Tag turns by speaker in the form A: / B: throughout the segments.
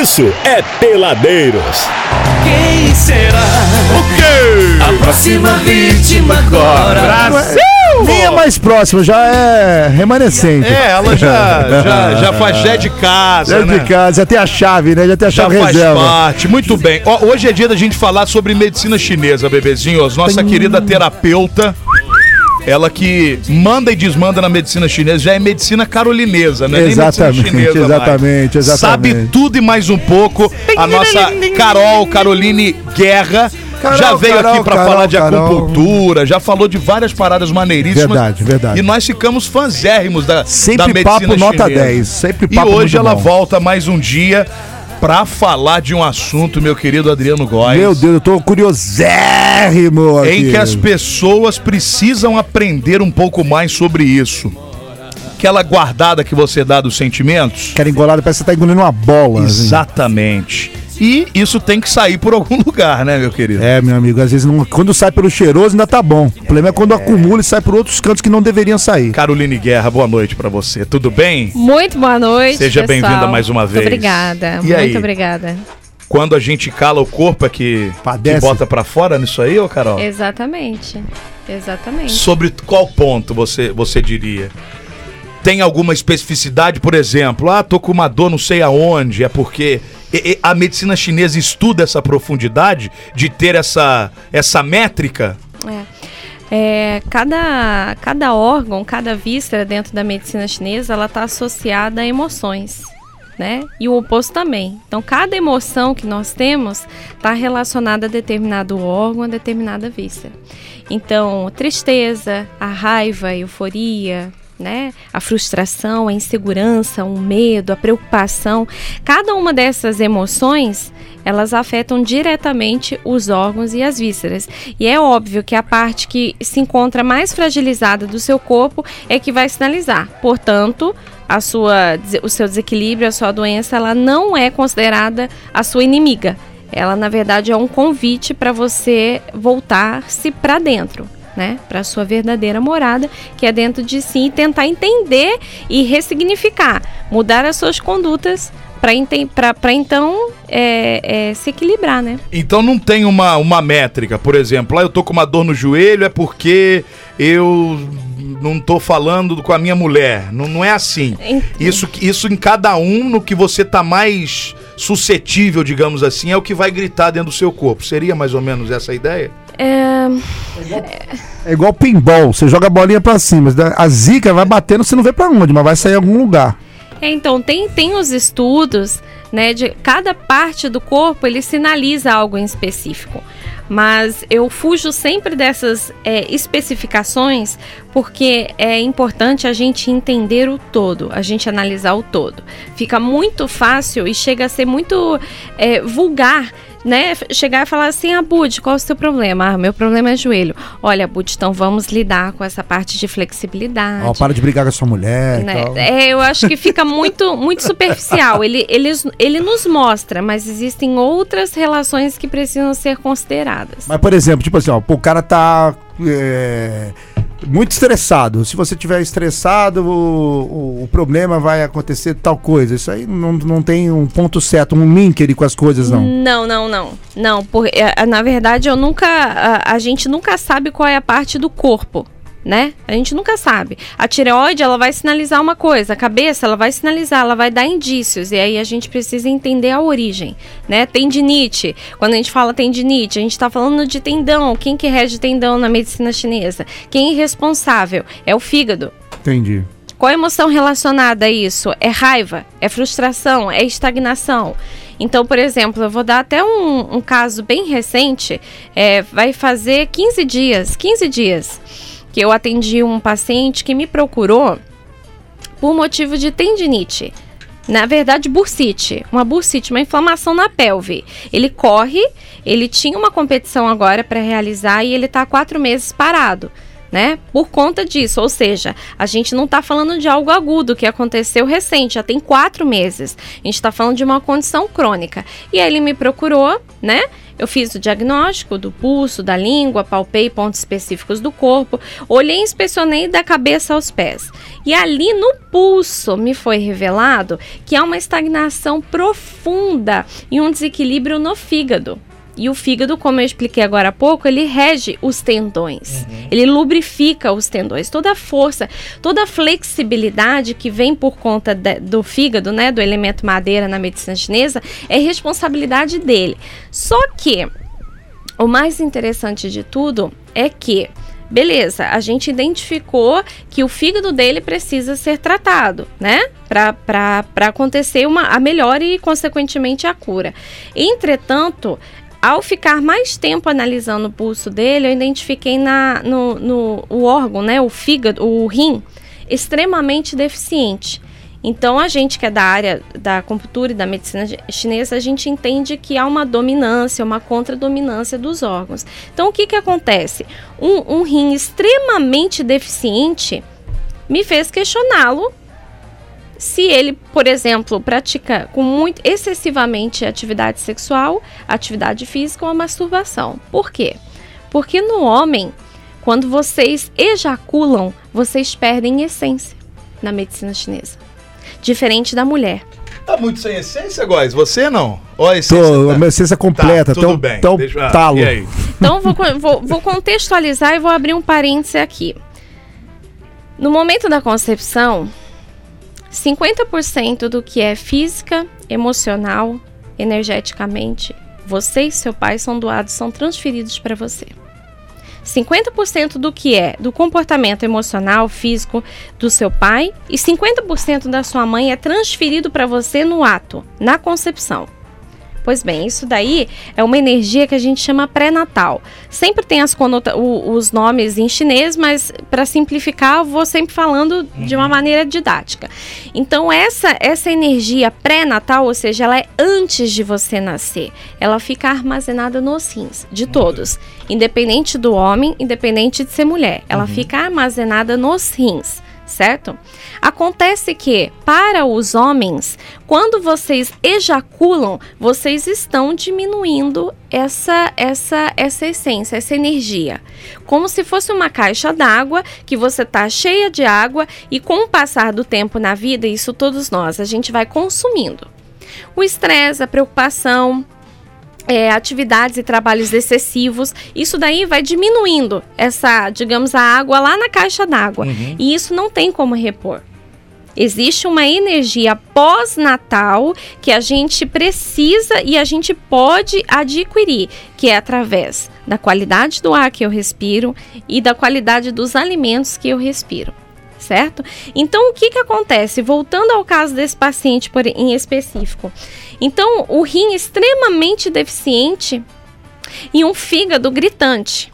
A: isso é Peladeiros.
B: Quem será
A: O quê?
B: a próxima vítima agora?
C: Brasil! Nem é mais próximo, já é remanescente.
D: É, ela já, já, já faz já é de casa,
C: Já
D: né?
C: de casa, já tem a chave, né? Já tem a
D: Já
C: chave
D: faz
C: reserva.
D: parte. Muito bem. Ó, hoje é dia da gente falar sobre medicina chinesa, bebezinhos. Nossa querida terapeuta. Ela que manda e desmanda na medicina chinesa, já é medicina carolinesa, né?
C: Exatamente,
D: chinesa
C: exatamente, exatamente.
D: Sabe tudo e mais um pouco. A nossa Carol Caroline Guerra
C: Carol,
D: já veio
C: Carol,
D: aqui
C: Carol,
D: falar de
C: Carol.
D: acupuntura, já falou de várias paradas maneiríssimas.
C: Verdade, verdade.
D: E nós ficamos fanzérrimos da,
C: Sempre
D: da medicina
C: papo nota
D: chinesa.
C: 10, sempre
D: E
C: papo
D: hoje
C: muito
D: ela
C: bom.
D: volta mais um dia pra falar de um assunto, meu querido Adriano Góes.
C: Meu Deus, eu tô curiosérrimo aqui.
D: Em que as pessoas precisam aprender um pouco mais sobre isso. Aquela guardada que você dá dos sentimentos.
C: Quero engolada, parece que você tá engolindo uma bola. assim.
D: E isso tem que sair por algum lugar, né, meu querido?
C: É, meu amigo, às vezes não- quando sai pelo cheiroso ainda tá bom. O problema é quando acumula e sai por outros cantos que não deveriam sair.
D: Caroline Guerra, boa noite pra você. Tudo bem?
E: Muito boa noite.
D: Seja bem-vinda mais uma
E: Muito
D: vez.
E: Obrigada.
D: E aí?
E: Muito obrigada.
D: Quando a gente cala o corpo é que, que bota pra fora nisso aí, ô Carol?
E: Exatamente. Exatamente.
D: Sobre qual ponto você, você diria? Tem alguma especificidade, por exemplo? Ah, tô com uma dor não sei aonde, é porque a medicina chinesa estuda essa profundidade de ter essa, essa métrica?
E: É, cada, cada órgão, cada víscera dentro da medicina chinesa, ela está associada a emoções, né? E o oposto também. Então, cada emoção que nós temos está relacionada a determinado órgão, a determinada víscera. Então, tristeza, a raiva, a euforia, né? A frustração, a insegurança, o medo, a preocupação, cada uma dessas emoções, elas afetam diretamente os órgãos e as vísceras. E é óbvio que a parte que se encontra mais fragilizada do seu corpo é que vai sinalizar. Portanto, a sua, o seu desequilíbrio, a sua doença, ela não é considerada a sua inimiga. Ela, na verdade, é um convite para você voltar-se para dentro né, para sua verdadeira morada, que é dentro de si, e tentar entender e ressignificar, mudar as suas condutas para então é, é, se equilibrar, né?
D: Então não tem uma, uma métrica, por exemplo, ah, eu tô com uma dor no joelho é porque eu não tô falando com a minha mulher. Não, não é assim. Isso, isso em cada um, no que você tá mais suscetível, digamos assim, é o que vai gritar dentro do seu corpo. Seria mais ou menos essa a ideia?
E: É,
C: É igual pinball, você joga a bolinha pra cima, a zica vai batendo, você não vê pra onde, mas vai sair em algum lugar.
E: É, então, tem, tem os estudos, né, de cada parte do corpo, ele sinaliza algo em específico. Mas eu fujo sempre dessas é, especificações porque é importante a gente entender o todo, a gente analisar o todo. Fica muito fácil e chega a ser muito é, vulgar né, chegar e falar assim, ah, Bud, qual é o seu problema? Ah, meu problema é joelho. Olha, Bud, então vamos lidar com essa parte de flexibilidade.
C: Ó, para de brigar com a sua mulher
E: Né? É, eu acho que fica muito, muito superficial. Ele, ele, ele nos mostra, mas existem outras relações que precisam ser consideradas.
C: Mas, por exemplo, tipo assim, ó, o cara tá é, muito estressado. Se você tiver estressado, o, o, problema vai acontecer tal coisa. Isso aí não, não tem um ponto certo, um link ali com as coisas, não.
E: Não, não, não. Não, por, é, na verdade, eu nunca. A, a gente nunca sabe qual é a parte do corpo. Né? A gente nunca sabe. A tireoide, ela vai sinalizar uma coisa, a cabeça, ela vai sinalizar, ela vai dar indícios, e aí a gente precisa entender a origem, né? Tendinite, quando a gente fala tendinite, a gente está falando de tendão, quem que rege tendão na medicina chinesa? Quem é responsável? É o fígado.
C: Entendi.
E: Qual a emoção relacionada a isso? É raiva? É frustração? É estagnação? Então, por exemplo, eu vou dar até um, um caso bem recente. É, vai fazer 15 dias, 15 dias, que eu atendi um paciente que me procurou por motivo de tendinite. Na verdade, bursite, uma bursite, uma inflamação na pelve. Ele corre, ele tinha uma competição agora para realizar e ele está quatro meses parado. Né? Por conta disso, ou seja, a gente não está falando de algo agudo que aconteceu recente, já tem quatro meses. A gente está falando de uma condição crônica. E aí ele me procurou, né? Eu fiz o diagnóstico do pulso, da língua, palpei pontos específicos do corpo, olhei e inspecionei da cabeça aos pés. E ali no pulso me foi revelado que há uma estagnação profunda e um desequilíbrio no fígado. E o fígado, como eu expliquei agora há pouco, ele rege os tendões. Uhum. Ele lubrifica os tendões. Toda a força, toda a flexibilidade que vem por conta de, do fígado, né, do elemento madeira na medicina chinesa, é responsabilidade dele. Só que o mais interessante de tudo é que Beleza, a gente identificou que o fígado dele precisa ser tratado, né? Para acontecer uma, a melhora e, consequentemente, a cura. Entretanto, ao ficar mais tempo analisando o pulso dele, eu identifiquei na, no, no o órgão, né, o fígado, o rim, extremamente deficiente. Então, a gente que é da área da acupuntura e da medicina chinesa, a gente entende que há uma dominância, uma contradominância dos órgãos. Então, o que, que acontece? Um, um rim extremamente deficiente me fez questioná-lo se ele, por exemplo, pratica com muito excessivamente atividade sexual, atividade física ou a masturbação. Por quê? Porque no homem, quando vocês ejaculam, vocês perdem essência na medicina chinesa. Diferente da mulher.
D: Tá muito sem essência, Góis? Você não? Ó, a
C: essência, Tô, tá... a minha essência completa, tá, tudo tão, bem. Tão Deixa... talo.
E: Então, vou, vou, vou contextualizar e vou abrir um parêntese aqui. No momento da concepção, 50% do que é física, emocional, energeticamente, você e seu pai são doados, são transferidos para você. 50% do que é do comportamento emocional, físico do seu pai e 50% da sua mãe é transferido para você no ato, na concepção. Pois bem, isso daí é uma energia que a gente chama pré-natal. Sempre tem as o, os nomes em chinês, mas para simplificar, eu vou sempre falando uhum. de uma uhum. maneira didática. Então, essa, essa energia pré-natal, ou seja, ela é antes de você nascer, ela fica armazenada nos rins, de todos. Independente do homem, independente de ser mulher. Ela uhum. fica armazenada nos rins certo? Acontece que, para os homens, quando vocês ejaculam, vocês estão diminuindo essa, essa, essa essência, essa energia. Como se fosse uma caixa d'água que você está cheia de água e, com o passar do tempo na vida, isso todos nós, a gente vai consumindo. O estresse, a preocupação, é, atividades e trabalhos excessivos, isso daí vai diminuindo essa, digamos, a água lá na caixa d'água. Uhum. E isso não tem como repor. Existe uma energia pós-natal que a gente precisa e a gente pode adquirir, que é através da qualidade do ar que eu respiro e da qualidade dos alimentos que eu respiro certo? Então, o que, que acontece? Voltando ao caso desse paciente por, em específico. Então, o rim extremamente deficiente e um fígado gritante.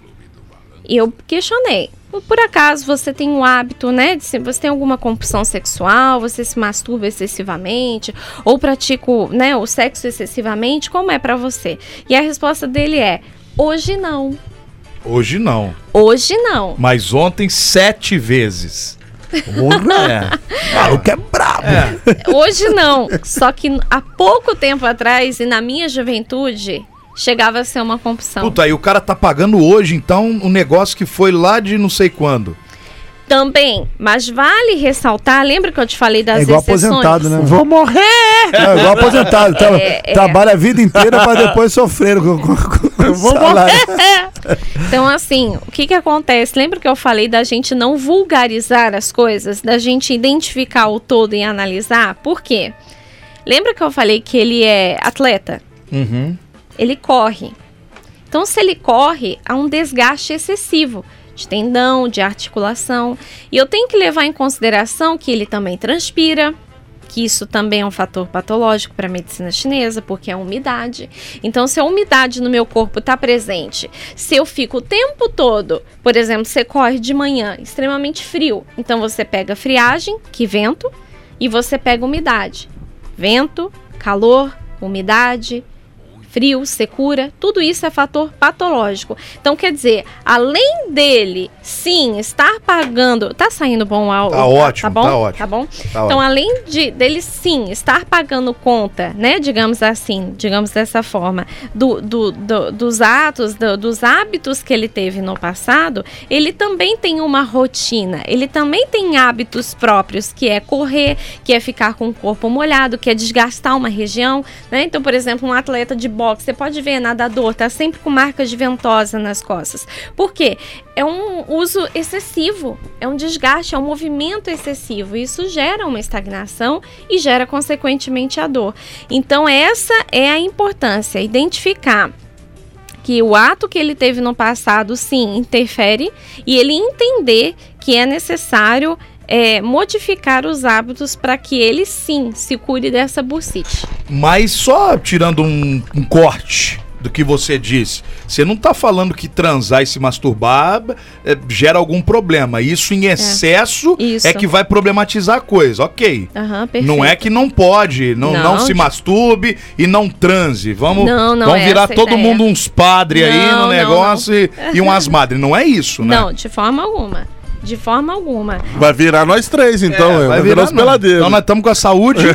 E: E eu questionei. Por acaso você tem um hábito, né? De você tem alguma compulsão sexual, você se masturba excessivamente, ou pratica né, o sexo excessivamente, como é para você? E a resposta dele é: hoje não.
D: Hoje não.
E: Hoje não.
D: Mas ontem sete vezes.
C: Porra! É. O que é brabo. É.
E: Hoje não. Só que há pouco tempo atrás, e na minha juventude, chegava a ser uma compulsão.
D: Puta, aí o cara tá pagando hoje, então, um negócio que foi lá de não sei quando.
E: Também, mas vale ressaltar, lembra que eu te falei das
C: é igual exceções? aposentado, né? Vou morrer! É, igual aposentado, tá, é, é, trabalha a vida inteira para depois sofrer com, com, com Vou salário.
E: morrer! Então, assim, o que que acontece? Lembra que eu falei da gente não vulgarizar as coisas, da gente identificar o todo e analisar? Por quê? Lembra que eu falei que ele é atleta?
D: Uhum.
E: Ele corre. Então, se ele corre, há um desgaste excessivo de tendão, de articulação. E eu tenho que levar em consideração que ele também transpira, que isso também é um fator patológico para a medicina chinesa, porque é a umidade. Então, se a umidade no meu corpo está presente, se eu fico o tempo todo, por exemplo, você corre de manhã extremamente frio, então você pega friagem, que vento, e você pega umidade. Vento, calor, umidade, frio, secura, tudo isso é fator patológico. Então, quer dizer, além dele, sim, estar pagando. Tá saindo bom o
D: Tá ótimo,
E: tá bom?
D: tá ótimo.
E: Tá bom?
D: Tá
E: então, além de dele sim estar pagando conta, né? Digamos assim, digamos dessa forma, do, do- do- dos atos, do- dos hábitos que ele teve no passado, ele também tem uma rotina, ele também tem hábitos próprios, que é correr, que é ficar com o corpo molhado, que é desgastar uma região, né? Então, por exemplo, um atleta de boxe, você pode ver nadador, tá sempre com marcas de ventosa nas costas. Por quê? É um uso excessivo, é um desgaste, é um movimento excessivo. Isso gera uma estagnação e gera, consequentemente, a dor. Então, essa é a importância, identificar que o ato que ele teve no passado, sim, interfere e ele entender que é necessário é, modificar os hábitos para que ele, sim, se cure dessa bursite.
D: Mas só tirando um, um corte do que você disse, você não tá falando que transar e se masturbar é, gera algum problema. Isso em excesso é,
E: Isso.
D: que vai problematizar a coisa, ok.
E: Perfeito.
D: Não é que não pode, não, não,
E: Não,
D: se masturbe e não transe. Vamos,
E: Não, não
D: vamos
E: é
D: virar todo
E: ideia.
D: mundo uns padres aí no negócio E, e umas madres. Não é isso, né?
E: Não, de forma alguma. De forma alguma.
F: Vai virar nós três, então.
D: É,
F: é, vai, virar, os peladeiros.
D: Então nós estamos com a saúde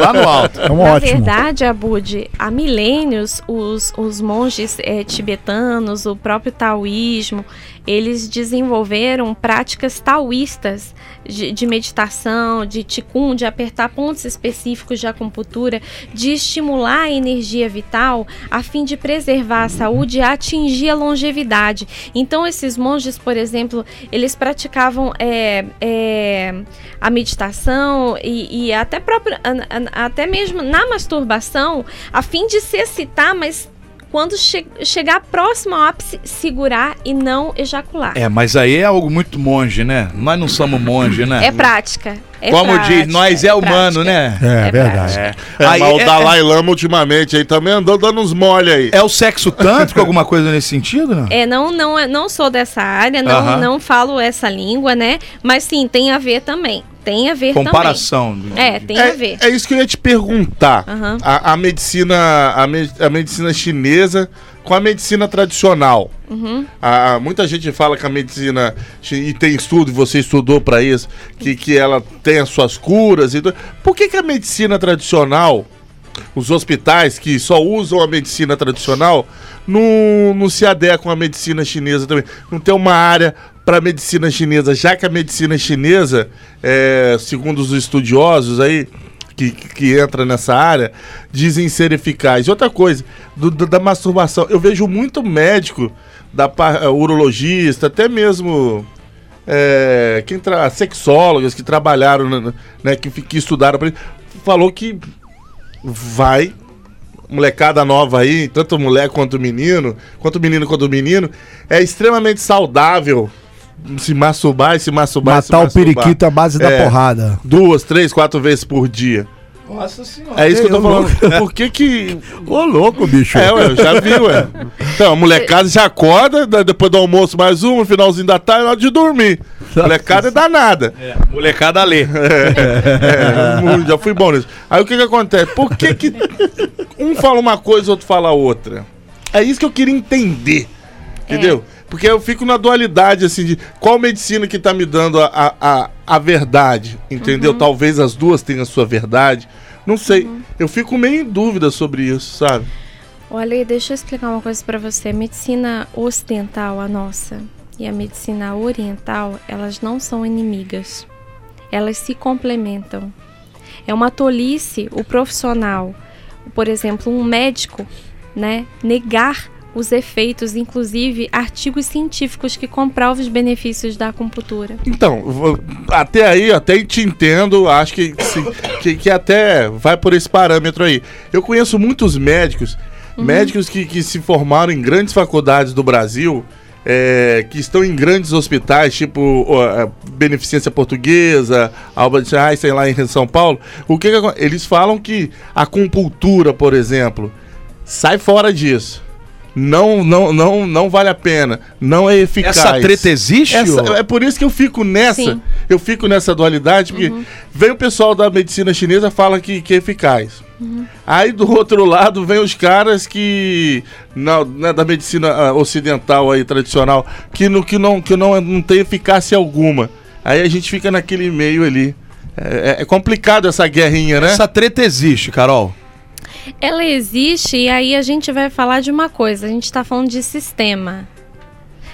D: lá no alto.
C: Então,
E: Na
C: ótimo.
E: verdade, Abud, há milênios, os, os monges eh, tibetanos, o próprio taoísmo, eles desenvolveram práticas taoístas de, de meditação, de ticum, de apertar pontos específicos de acupuntura, de estimular a energia vital a fim de preservar a saúde e atingir a longevidade. Então, esses monges, por exemplo, eles praticavam é, é, a meditação e, e até, próprio, até mesmo na masturbação, a fim de se excitar, mas quando che- chegar próximo ao ápice, segurar e não ejacular.
D: É, mas aí é algo muito monge, né? Nós não somos monge, né?
E: É prática. é
D: Como
E: prática,
D: diz, nós é, humano,
E: prática.
D: né?
C: É,
E: É
C: verdade.
F: É,
D: Aí
F: mas o
D: é-
F: Dalai Lama ultimamente aí também andou dando uns mole aí.
D: É o sexo tântrico, alguma coisa nesse sentido, não?
E: É, não, não, é- não sou dessa área, não,
D: Aham.
E: não falo essa língua, né? Mas sim, tem a ver também. Tem a ver
D: Comparação.
E: também. É, tem a ver.
F: É, é isso que eu ia te perguntar.
E: Aham.
F: A, a medicina, a, me- a medicina chinesa com a medicina tradicional.
E: Uhum.
F: A- a- muita gente fala que a medicina e tem estudo, você estudou para isso, que, que ela tem as suas curas e tudo. Por que, que a medicina tradicional, os hospitais que só usam a medicina tradicional, não, não se adequam à medicina chinesa também? Não tem uma área para medicina chinesa, já que a medicina chinesa, é, segundo os estudiosos aí, que, que entra nessa área, dizem ser eficaz. E outra coisa, do- do- da masturbação, eu vejo muito médico, da eh, urologista, até mesmo é, quem tra sexólogas que trabalharam, né, né, que, que estudaram, falou que vai molecada nova aí, tanto mulher quanto menino, quanto menino quanto menino, é extremamente saudável se masturbar e se masturbar. e se
C: Matar o periquito à base da
F: É.
C: porrada.
F: Duas, três, quatro vezes por dia.
D: Nossa senhora.
F: É isso que eu tô falando. Por que que.
C: Ô, louco, bicho.
F: É, ué, eu já vi, ué. Então, a molecada já acorda, da- depois do almoço mais um, no finalzinho da tarde, na hora de dormir. Molecada é danada.
D: Molecada lê.
F: É, muito, já fui bom nisso. Aí o que que acontece? Por que que um fala uma coisa e outro fala outra? É isso que eu queria entender. Entendeu? Porque eu fico na dualidade, assim, de qual medicina que tá me dando a, a, a, verdade, entendeu? Talvez as duas tenham a sua verdade. Não sei. Eu fico meio em dúvida sobre isso, sabe?
E: Olha, deixa eu explicar uma coisa pra você. A medicina ocidental, a nossa, e a medicina oriental, elas não são inimigas. Elas se complementam. É uma tolice o profissional, por exemplo, um médico, né, negar os efeitos, inclusive artigos científicos que comprovam os benefícios da acupuntura.
F: Então, até aí, até te entendo, acho que, que, que até vai por esse parâmetro aí. Eu conheço muitos médicos, médicos que, que se formaram em grandes faculdades do Brasil, é, que estão em grandes hospitais, tipo ó, a Beneficência Portuguesa, Albert Einstein lá em São Paulo. O que, que eles falam que a acupuntura, por exemplo, sai fora disso. Não, não, não, não vale a pena, não é eficaz.
D: Essa treta existe?
F: Essa- é por isso que eu fico nessa,
E: Sim.
F: eu fico nessa dualidade, porque vem o pessoal da medicina chinesa fala que, que é eficaz. Aí do outro lado vem os caras que na, né, da medicina ah, ocidental aí tradicional que, no, que, não, que não, não tem eficácia alguma. Aí a gente fica naquele meio ali. É, é- é complicado essa guerrinha, né?
D: Essa treta existe, Carol.
E: Ela existe e aí a gente vai falar de uma coisa. A gente está falando de sistema.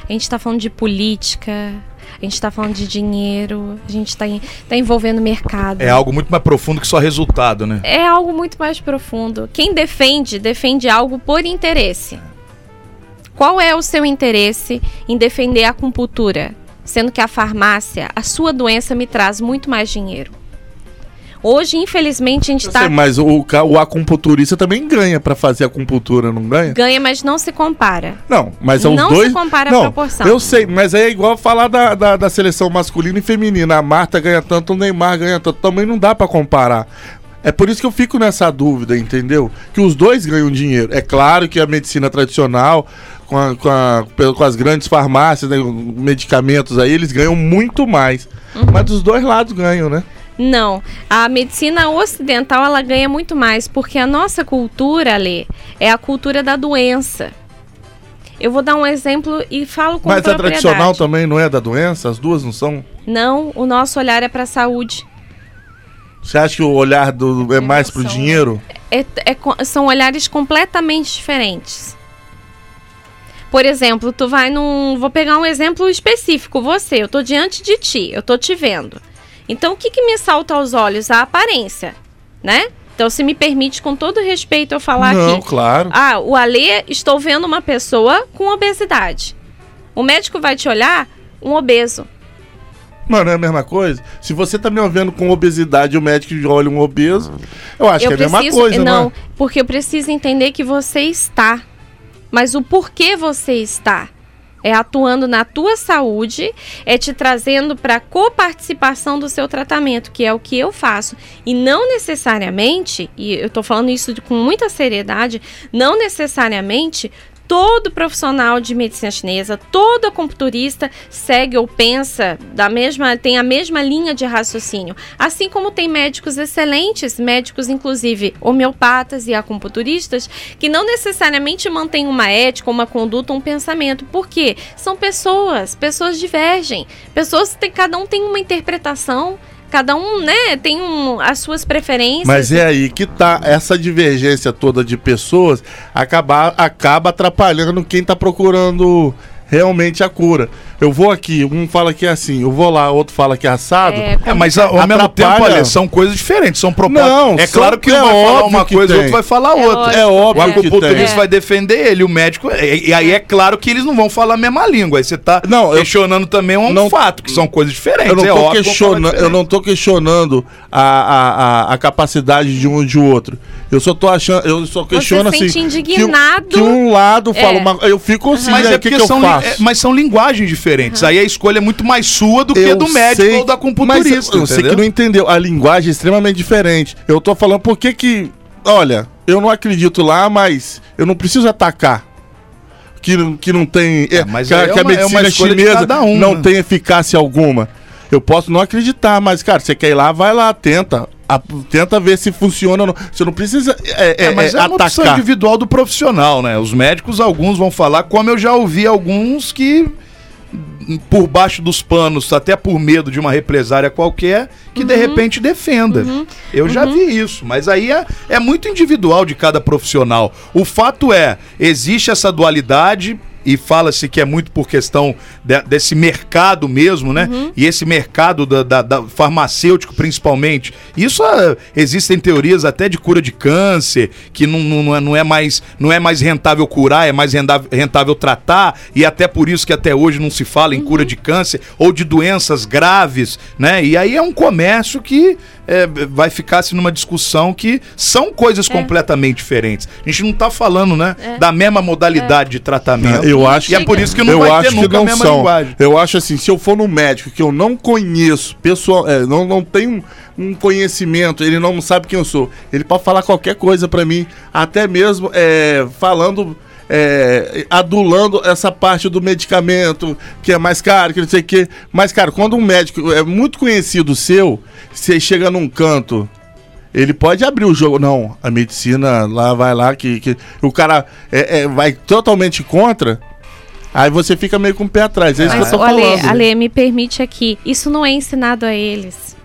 E: A gente está falando de política. A gente está falando de dinheiro. A gente está tá envolvendo mercado.
D: É algo muito mais profundo que só resultado, né?
E: É algo muito mais profundo. Quem defende, defende algo por interesse. Qual é o seu interesse em defender a acupuntura? Sendo que a farmácia, a sua doença me traz muito mais dinheiro. Hoje, infelizmente, a gente está
F: mas o, o acupunturista também ganha pra fazer acupuntura, não ganha?
E: ganha, mas não se compara.
F: Não, mas são os
E: Não
F: dois.
E: se compara a
F: não,
E: proporção.
F: Eu sei, mas é igual falar da, da, da seleção masculina e feminina. A Marta ganha tanto, o Neymar ganha tanto. Também não dá pra comparar. É por isso que eu fico nessa dúvida, entendeu? Que os dois ganham dinheiro. É claro que a medicina tradicional, com, a- com, a- com as grandes farmácias, né, medicamentos aí, eles ganham muito mais.
E: Uhum.
F: Mas dos dois lados ganham, né?
E: Não, a medicina ocidental ela ganha muito mais porque a nossa cultura, Lê, é a cultura da doença. Eu vou dar um exemplo e falo com
F: Mas a
E: propriedade.
F: tradicional também não é da doença? As duas não são?
E: Não, o nosso olhar é para a saúde.
F: Você acha que o olhar do, é mais pro
E: Emoção.
F: dinheiro?
E: É- é são olhares completamente diferentes. Por exemplo, tu vai num. Vou pegar um exemplo específico. Você, eu tô diante de ti, eu tô te vendo. Então, o que, que me salta aos olhos? A aparência, né? Então, se me permite, com todo respeito, eu falar
F: não,
E: aqui.
F: claro.
E: Ah, o Alê, estou vendo uma pessoa com obesidade. O médico vai te olhar, um obeso.
F: Mano, é a mesma coisa? Se você tá me vendo com obesidade e o médico olha um obeso, eu acho que é a mesma coisa,
E: não,
F: né?
E: porque eu preciso entender que você está. Mas o porquê você está? É atuando na tua saúde, é te trazendo para coparticipação do seu tratamento, que é o que eu faço. E não necessariamente, e eu tô falando isso com muita seriedade, não necessariamente todo profissional de medicina chinesa, todo acupunturista segue ou pensa da mesma, tem a mesma linha de raciocínio. Assim como tem médicos excelentes, médicos inclusive homeopatas e acupunturistas, que não necessariamente mantêm uma ética, uma conduta, um pensamento. Por quê? São pessoas, pessoas divergem. Pessoas têm, cada um tem uma interpretação, cada um, né, tem um, as suas preferências.
F: Mas é aí que tá essa divergência toda de pessoas acabar, acaba atrapalhando quem tá procurando realmente a cura. Eu vou aqui, um fala que é assim, eu vou lá, outro fala que é assado.
E: É,
D: É, mas ao ao mesmo tempo,
F: Atrapalha.
D: olha, são coisas diferentes, são propostas.
F: Não,
D: é claro que um
F: é
D: vai falar uma coisa, o outro vai falar
E: É
D: outra.
F: É
D: O
F: óbvio que tem.
D: acupunturista vai defender ele, o médico. E, e aí é claro que eles não vão falar a mesma língua. Aí você tá
F: Não, eu-
D: questionando também um
F: não-
D: fato, que são coisas diferentes.
F: Eu não,
D: é
F: tô
D: óbvio falar
F: questionando, eu não tô questionando a, a, a, a capacidade de um e de outro. Eu só tô achando, eu só questiono
E: sente
F: assim.
E: indignado.
F: Que, um- que um lado fala
E: É.
F: uma. Eu fico assim,
D: Mas
F: aí
D: é
F: o que,
D: porque
F: que eu faço?
D: É, mas são linguagens diferentes. Aí a escolha é muito mais sua do que
F: Eu
D: do médico
F: sei-
D: ou da
F: Mas
D: acupunturista.
F: você que não entendeu. A linguagem é extremamente diferente. Eu tô falando por que que. Olha, eu não acredito lá, mas eu não preciso atacar. Que, não- que não tem. É,
D: mas
F: que, a-
D: é
F: que a
D: uma- é
F: medicina
D: de
F: chinesa
D: um,
F: não
D: né?
F: tem eficácia alguma. Eu posso não acreditar, mas, cara, você quer ir lá, vai lá, tenta. A- tenta ver se funciona ou não. Você não precisa é,
D: É,
F: é,
D: mas é,
F: é,
D: uma opção individual do profissional, né? Os médicos, alguns vão falar, como eu já ouvi alguns que, por baixo dos panos, até por medo de uma represária qualquer, que de repente defenda. Eu já vi isso, mas aí é, é muito individual de cada profissional. O fato é, existe essa dualidade. E fala-se que é muito por questão de- desse mercado mesmo, né? E esse mercado da, da- da farmacêutico, principalmente. Isso ah, existem teorias até de cura de câncer, que não, não, não é, não, é mais, não é mais rentável curar, é mais rentável, rentável tratar, e até por isso que até hoje não se fala em cura de câncer ou de doenças graves, né? E aí é um comércio que é, vai ficar assim, numa discussão que são coisas completamente diferentes. A gente não tá falando, né, da mesma modalidade de tratamento.
F: Eu acho
D: E é por isso que não
F: eu
D: vai
F: acho
D: ter
F: que
D: nunca a mesma
F: são.
D: linguagem.
F: Eu acho assim, se eu for num médico que eu não conheço, pessoal, é, não, não tenho um conhecimento, ele não sabe quem eu sou. Ele pode falar qualquer coisa pra mim, até mesmo é, falando é, adulando essa parte do medicamento, que é mais caro, que não sei o quê. Mas, cara, quando um médico é muito conhecido seu, você chega num canto. Ele pode abrir o jogo. Não, a medicina lá vai lá, que, que o cara é, é, vai totalmente contra. Aí você fica meio com o pé atrás. É isso
E: Mas,
F: que eu tô
E: Ale,
F: falando.
E: Ale, me permite aqui, isso não é ensinado a eles.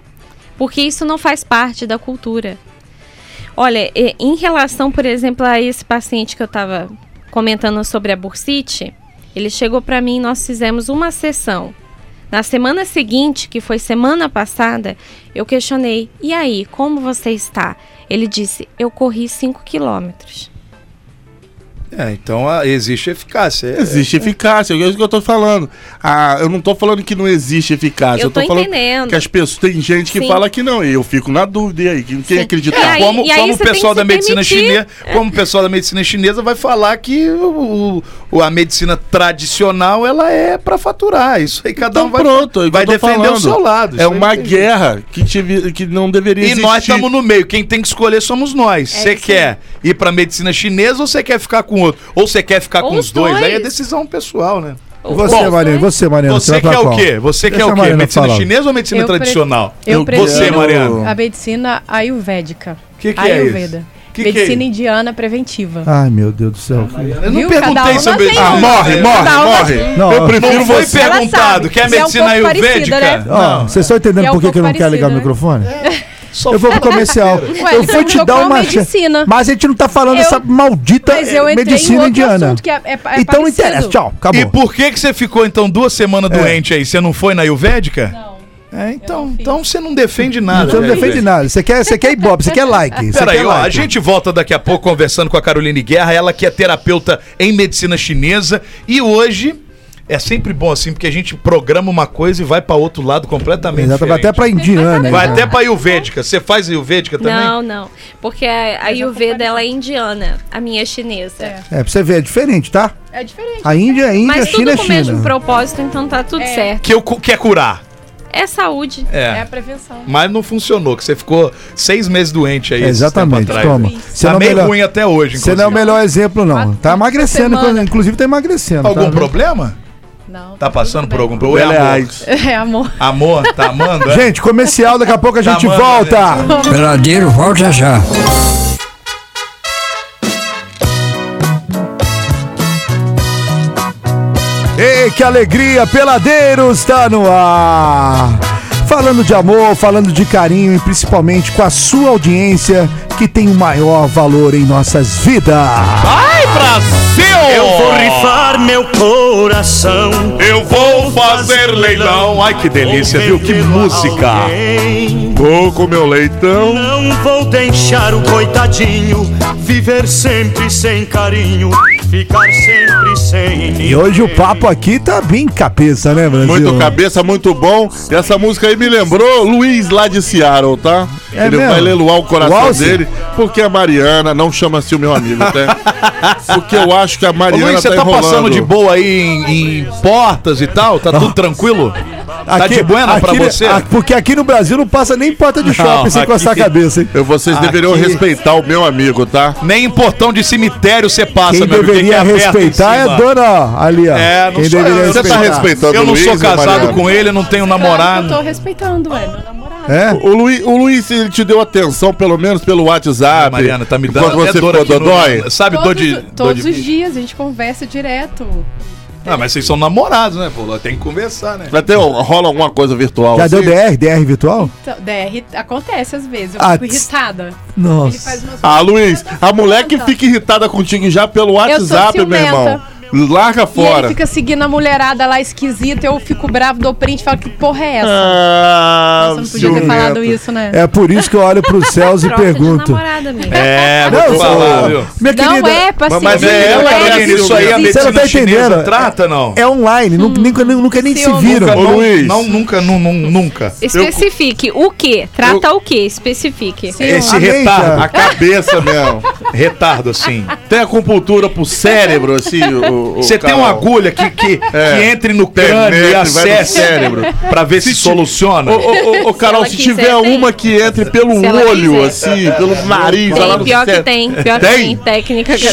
E: Porque isso não faz parte da cultura. Olha, em relação, por exemplo, a esse paciente que eu estava comentando sobre a bursite, ele chegou para mim e nós fizemos uma sessão. Na semana seguinte, que foi semana passada, eu questionei: e aí, como você está? Ele disse: eu corri 5 quilômetros.
D: É, então ah, existe eficácia. É-
F: Existe eficácia, é isso que eu tô falando. Ah, eu não tô falando que não existe eficácia.
E: Eu tô
F: falando
E: entendendo.
F: que as pessoas. Tem gente que
E: Sim.
F: fala que não, e eu fico na dúvida. E aí, quem,
E: Sim.
F: acredita?
E: E aí-
D: como,
E: e aí
D: como o pessoal da medicina
E: permitir.
D: chinesa, como o pessoal da medicina chinesa vai falar que o, o- a medicina tradicional ela é pra faturar. Isso aí cada
F: Então
D: um vai,
F: pronto, é
D: vai defender
F: falando.
D: o seu lado.
F: É uma guerra que, tive, que não deveria
D: E
F: existir.
D: nós estamos no meio. Quem tem que escolher somos nós.
E: É
D: Você
E: isso
D: quer ir pra medicina chinesa ou você quer ficar com outro? Ou você quer ficar
E: Ou
D: com os dois?
E: dois.
D: Aí é decisão pessoal, né?
C: Você,
D: Bom,
C: Mariana, você, Mariana.
D: Você
C: pra
D: quer o quê? Você
C: Deixa
D: quer
C: a
D: o quê? Medicina
C: falar.
D: chinesa ou medicina
G: Eu pre-
D: tradicional?
G: Eu
F: Você,
G: prefiro
D: Mariana.
G: a medicina ayurvédica.
D: O que, que é
G: Ayurveda.
D: isso? Que que é
G: medicina
D: isso?
G: indiana preventiva.
C: Ai, meu Deus do céu.
D: Eu não
G: Viu?
D: Perguntei sobre
G: tem
F: Ah, morre, morre, morre.
C: Não,
F: eu prefiro
D: Não foi
F: você.
D: Perguntado
G: sabe.
D: que é
G: Você é um
D: medicina ayurvédica?
G: né?
C: Ó,
D: Não.
C: vocês estão entendendo
G: é um
C: por que, eu não quero ligar o
G: parecida,
C: microfone?
D: Só
C: Eu vou pro comercial.
G: Ué,
C: eu vou te dar uma
G: medicina.
C: Mas a gente não tá falando
G: Eu-
C: dessa maldita
G: Mas eu entrei em
C: medicina
G: outro
C: indiana.
G: assunto que é- é- é
C: então não interessa. Tchau, acabou.
D: E por que que você ficou então duas semanas doente aí? Você não foi na Ayurvédica?
G: Não.
D: É, então, então você não defende nada.
C: Você não
D: velho.
C: defende nada. Você quer, você quer ibope, você quer like.
D: Peraí, ó, a
C: like.
D: gente volta daqui a pouco conversando com a Caroline Guerra, ela que é terapeuta em medicina chinesa e hoje é sempre bom assim, porque a gente programa uma coisa e vai pra outro lado completamente
C: Exato, vai até pra indiana.
D: Vai
C: né?
D: até pra Ayurvédica. Você faz Ayurvédica também?
E: Não, não. Porque a, a Ayurveda ela é indiana, a minha é chinesa.
G: É.
C: É, pra você ver, é diferente, tá?
G: É diferente.
C: A Índia é Índia, a
E: Mas
C: China
E: tudo
C: é
E: com o mesmo
C: China.
E: propósito, então tá tudo
G: É.
E: certo.
D: Que eu cu- quer curar.
E: É saúde.
G: É
D: É.
G: a prevenção.
D: Mas não funcionou, que você ficou seis meses doente aí.
C: É,
D: esse
C: exatamente,
D: tempo atrás,
C: toma.
D: né?
C: Você
D: Tá
C: não é
D: meio
C: melhor-
D: ruim até hoje,
C: Você não é o
D: inclusive.
C: melhor exemplo, não. Tá emagrecendo,
G: semanas.
C: inclusive tá emagrecendo.
D: Algum
C: tá?
D: problema?
G: Não.
D: Tá passando por algum problema?
F: Ela é
D: amor?
G: Bem. É amor.
D: Amor, tá amando? é?
C: Gente, comercial, daqui a pouco a
D: Tá
C: gente
D: amando,
C: volta.
H: Peladeiro, volta já.
C: Ei, que alegria, Peladeiros tá no ar. Falando de amor, falando de carinho e principalmente com a sua audiência que tem o maior valor em nossas vidas.
D: Vai, Brasil!
B: Eu vou rifar meu coração.
D: Eu vou fazer leilão. Ai, que delícia, viu? Que música.
F: Vou com meu leitão.
B: Não vou deixar o coitadinho viver sempre sem carinho, ficar sempre sem
C: E hoje o papo aqui tá bem cabeça, né, Brasil?
F: Muito cabeça, muito bom. E essa música aí me lembrou Luiz lá de Seattle, tá?
C: É
F: Ele
C: mesmo?
F: vai leiloar o coração dele, porque a Mariana não chama assim o meu amigo, tá? Porque eu acho que a
D: Ô,
F: Mariana
D: Luiz, você
F: tá
D: tá
F: enrolando.
D: passando de boa aí em, em portas e tal? Tá tudo tranquilo? Tá de buena pra
C: aqui-
D: você?
C: a- porque aqui no Brasil não passa nem porta de shopping sem
D: aqui-
C: encostar a cabeça, hein?
F: Eu, vocês deveriam
C: Aqui-
F: respeitar o meu amigo, tá?
D: Nem em portão de cemitério você passa,
C: Quem
D: meu amigo,
C: deveria
D: é aberto em
C: respeitar é a dona ó, ali, ó.
D: É, não
C: Quem
D: sou eu.
C: deveria
F: Você tá respeitando
D: Eu não
F: Luiz,
D: sou
F: ou
D: casado com ele, não tenho namorado.
G: eu tô respeitando, ué, meu namorado.
C: É?
F: O Luiz, o Luiz, ele te deu atenção, pelo menos pelo WhatsApp.
D: Ah, Mariana, tá me dando
F: Quando você
D: dor
F: ficou
D: aqui no-
F: dodói.
D: Sabe, dor
G: Todos,
D: de... dor
G: todos
D: de
G: os dias a gente conversa direto.
D: Ah, mas vocês são namorados, né, pô? Tem que conversar, né?
F: Vai ter, rola alguma coisa virtual
C: Já deu
F: assim?
C: DR, DR virtual?
G: Então, DR acontece às vezes, eu
C: Ah,
G: fico irritada. Ele
C: Nossa.
F: Ah, Luiz, a mulher que fica irritada contigo já pelo WhatsApp, meu irmão. Larga
G: E
F: fora.
G: ele fica seguindo a mulherada lá esquisita, eu fico bravo, dou print e falo que porra é essa?
F: Ah,
G: Nossa, não podia ter falado isso, né?
C: É por isso que eu olho pros céus e pergunto.
E: namorada.
D: É,
C: Não,
D: vou falar, viu?
C: Minha
G: Não
C: querida,
G: é pra
F: Mas-
G: ser
F: mas é,
G: não
F: Carolina,
D: isso aí a
C: Você não
D: medicina
C: tá
D: chinesa
C: entendendo?
D: trata, não?
C: é online, nu- nunca, nunca nem se viram.
D: Nunca, não,
F: Luiz.
D: não, nunca, nu- nu- nunca.
E: Especifique o que? Trata o que? Especifique.
D: Esse retardo,
F: A cabeça mesmo.
D: retardo assim.
F: Tem acupuntura pro cérebro, assim, o o-
D: Você tem uma agulha que, que,
F: É.
D: que entre no crânio e
F: e
D: acesse
F: cérebro.
D: pra ver se,
F: ti-
D: soluciona.
F: Ô, Carol, se,
E: quiser,
F: tiver
E: tem.
F: uma que entre pelo
E: Se
F: olho,
E: quiser.
F: assim, pelo nariz, lá
E: Tem,
F: no
E: pior que tem. Pior que
F: Tem?
E: Técnica que.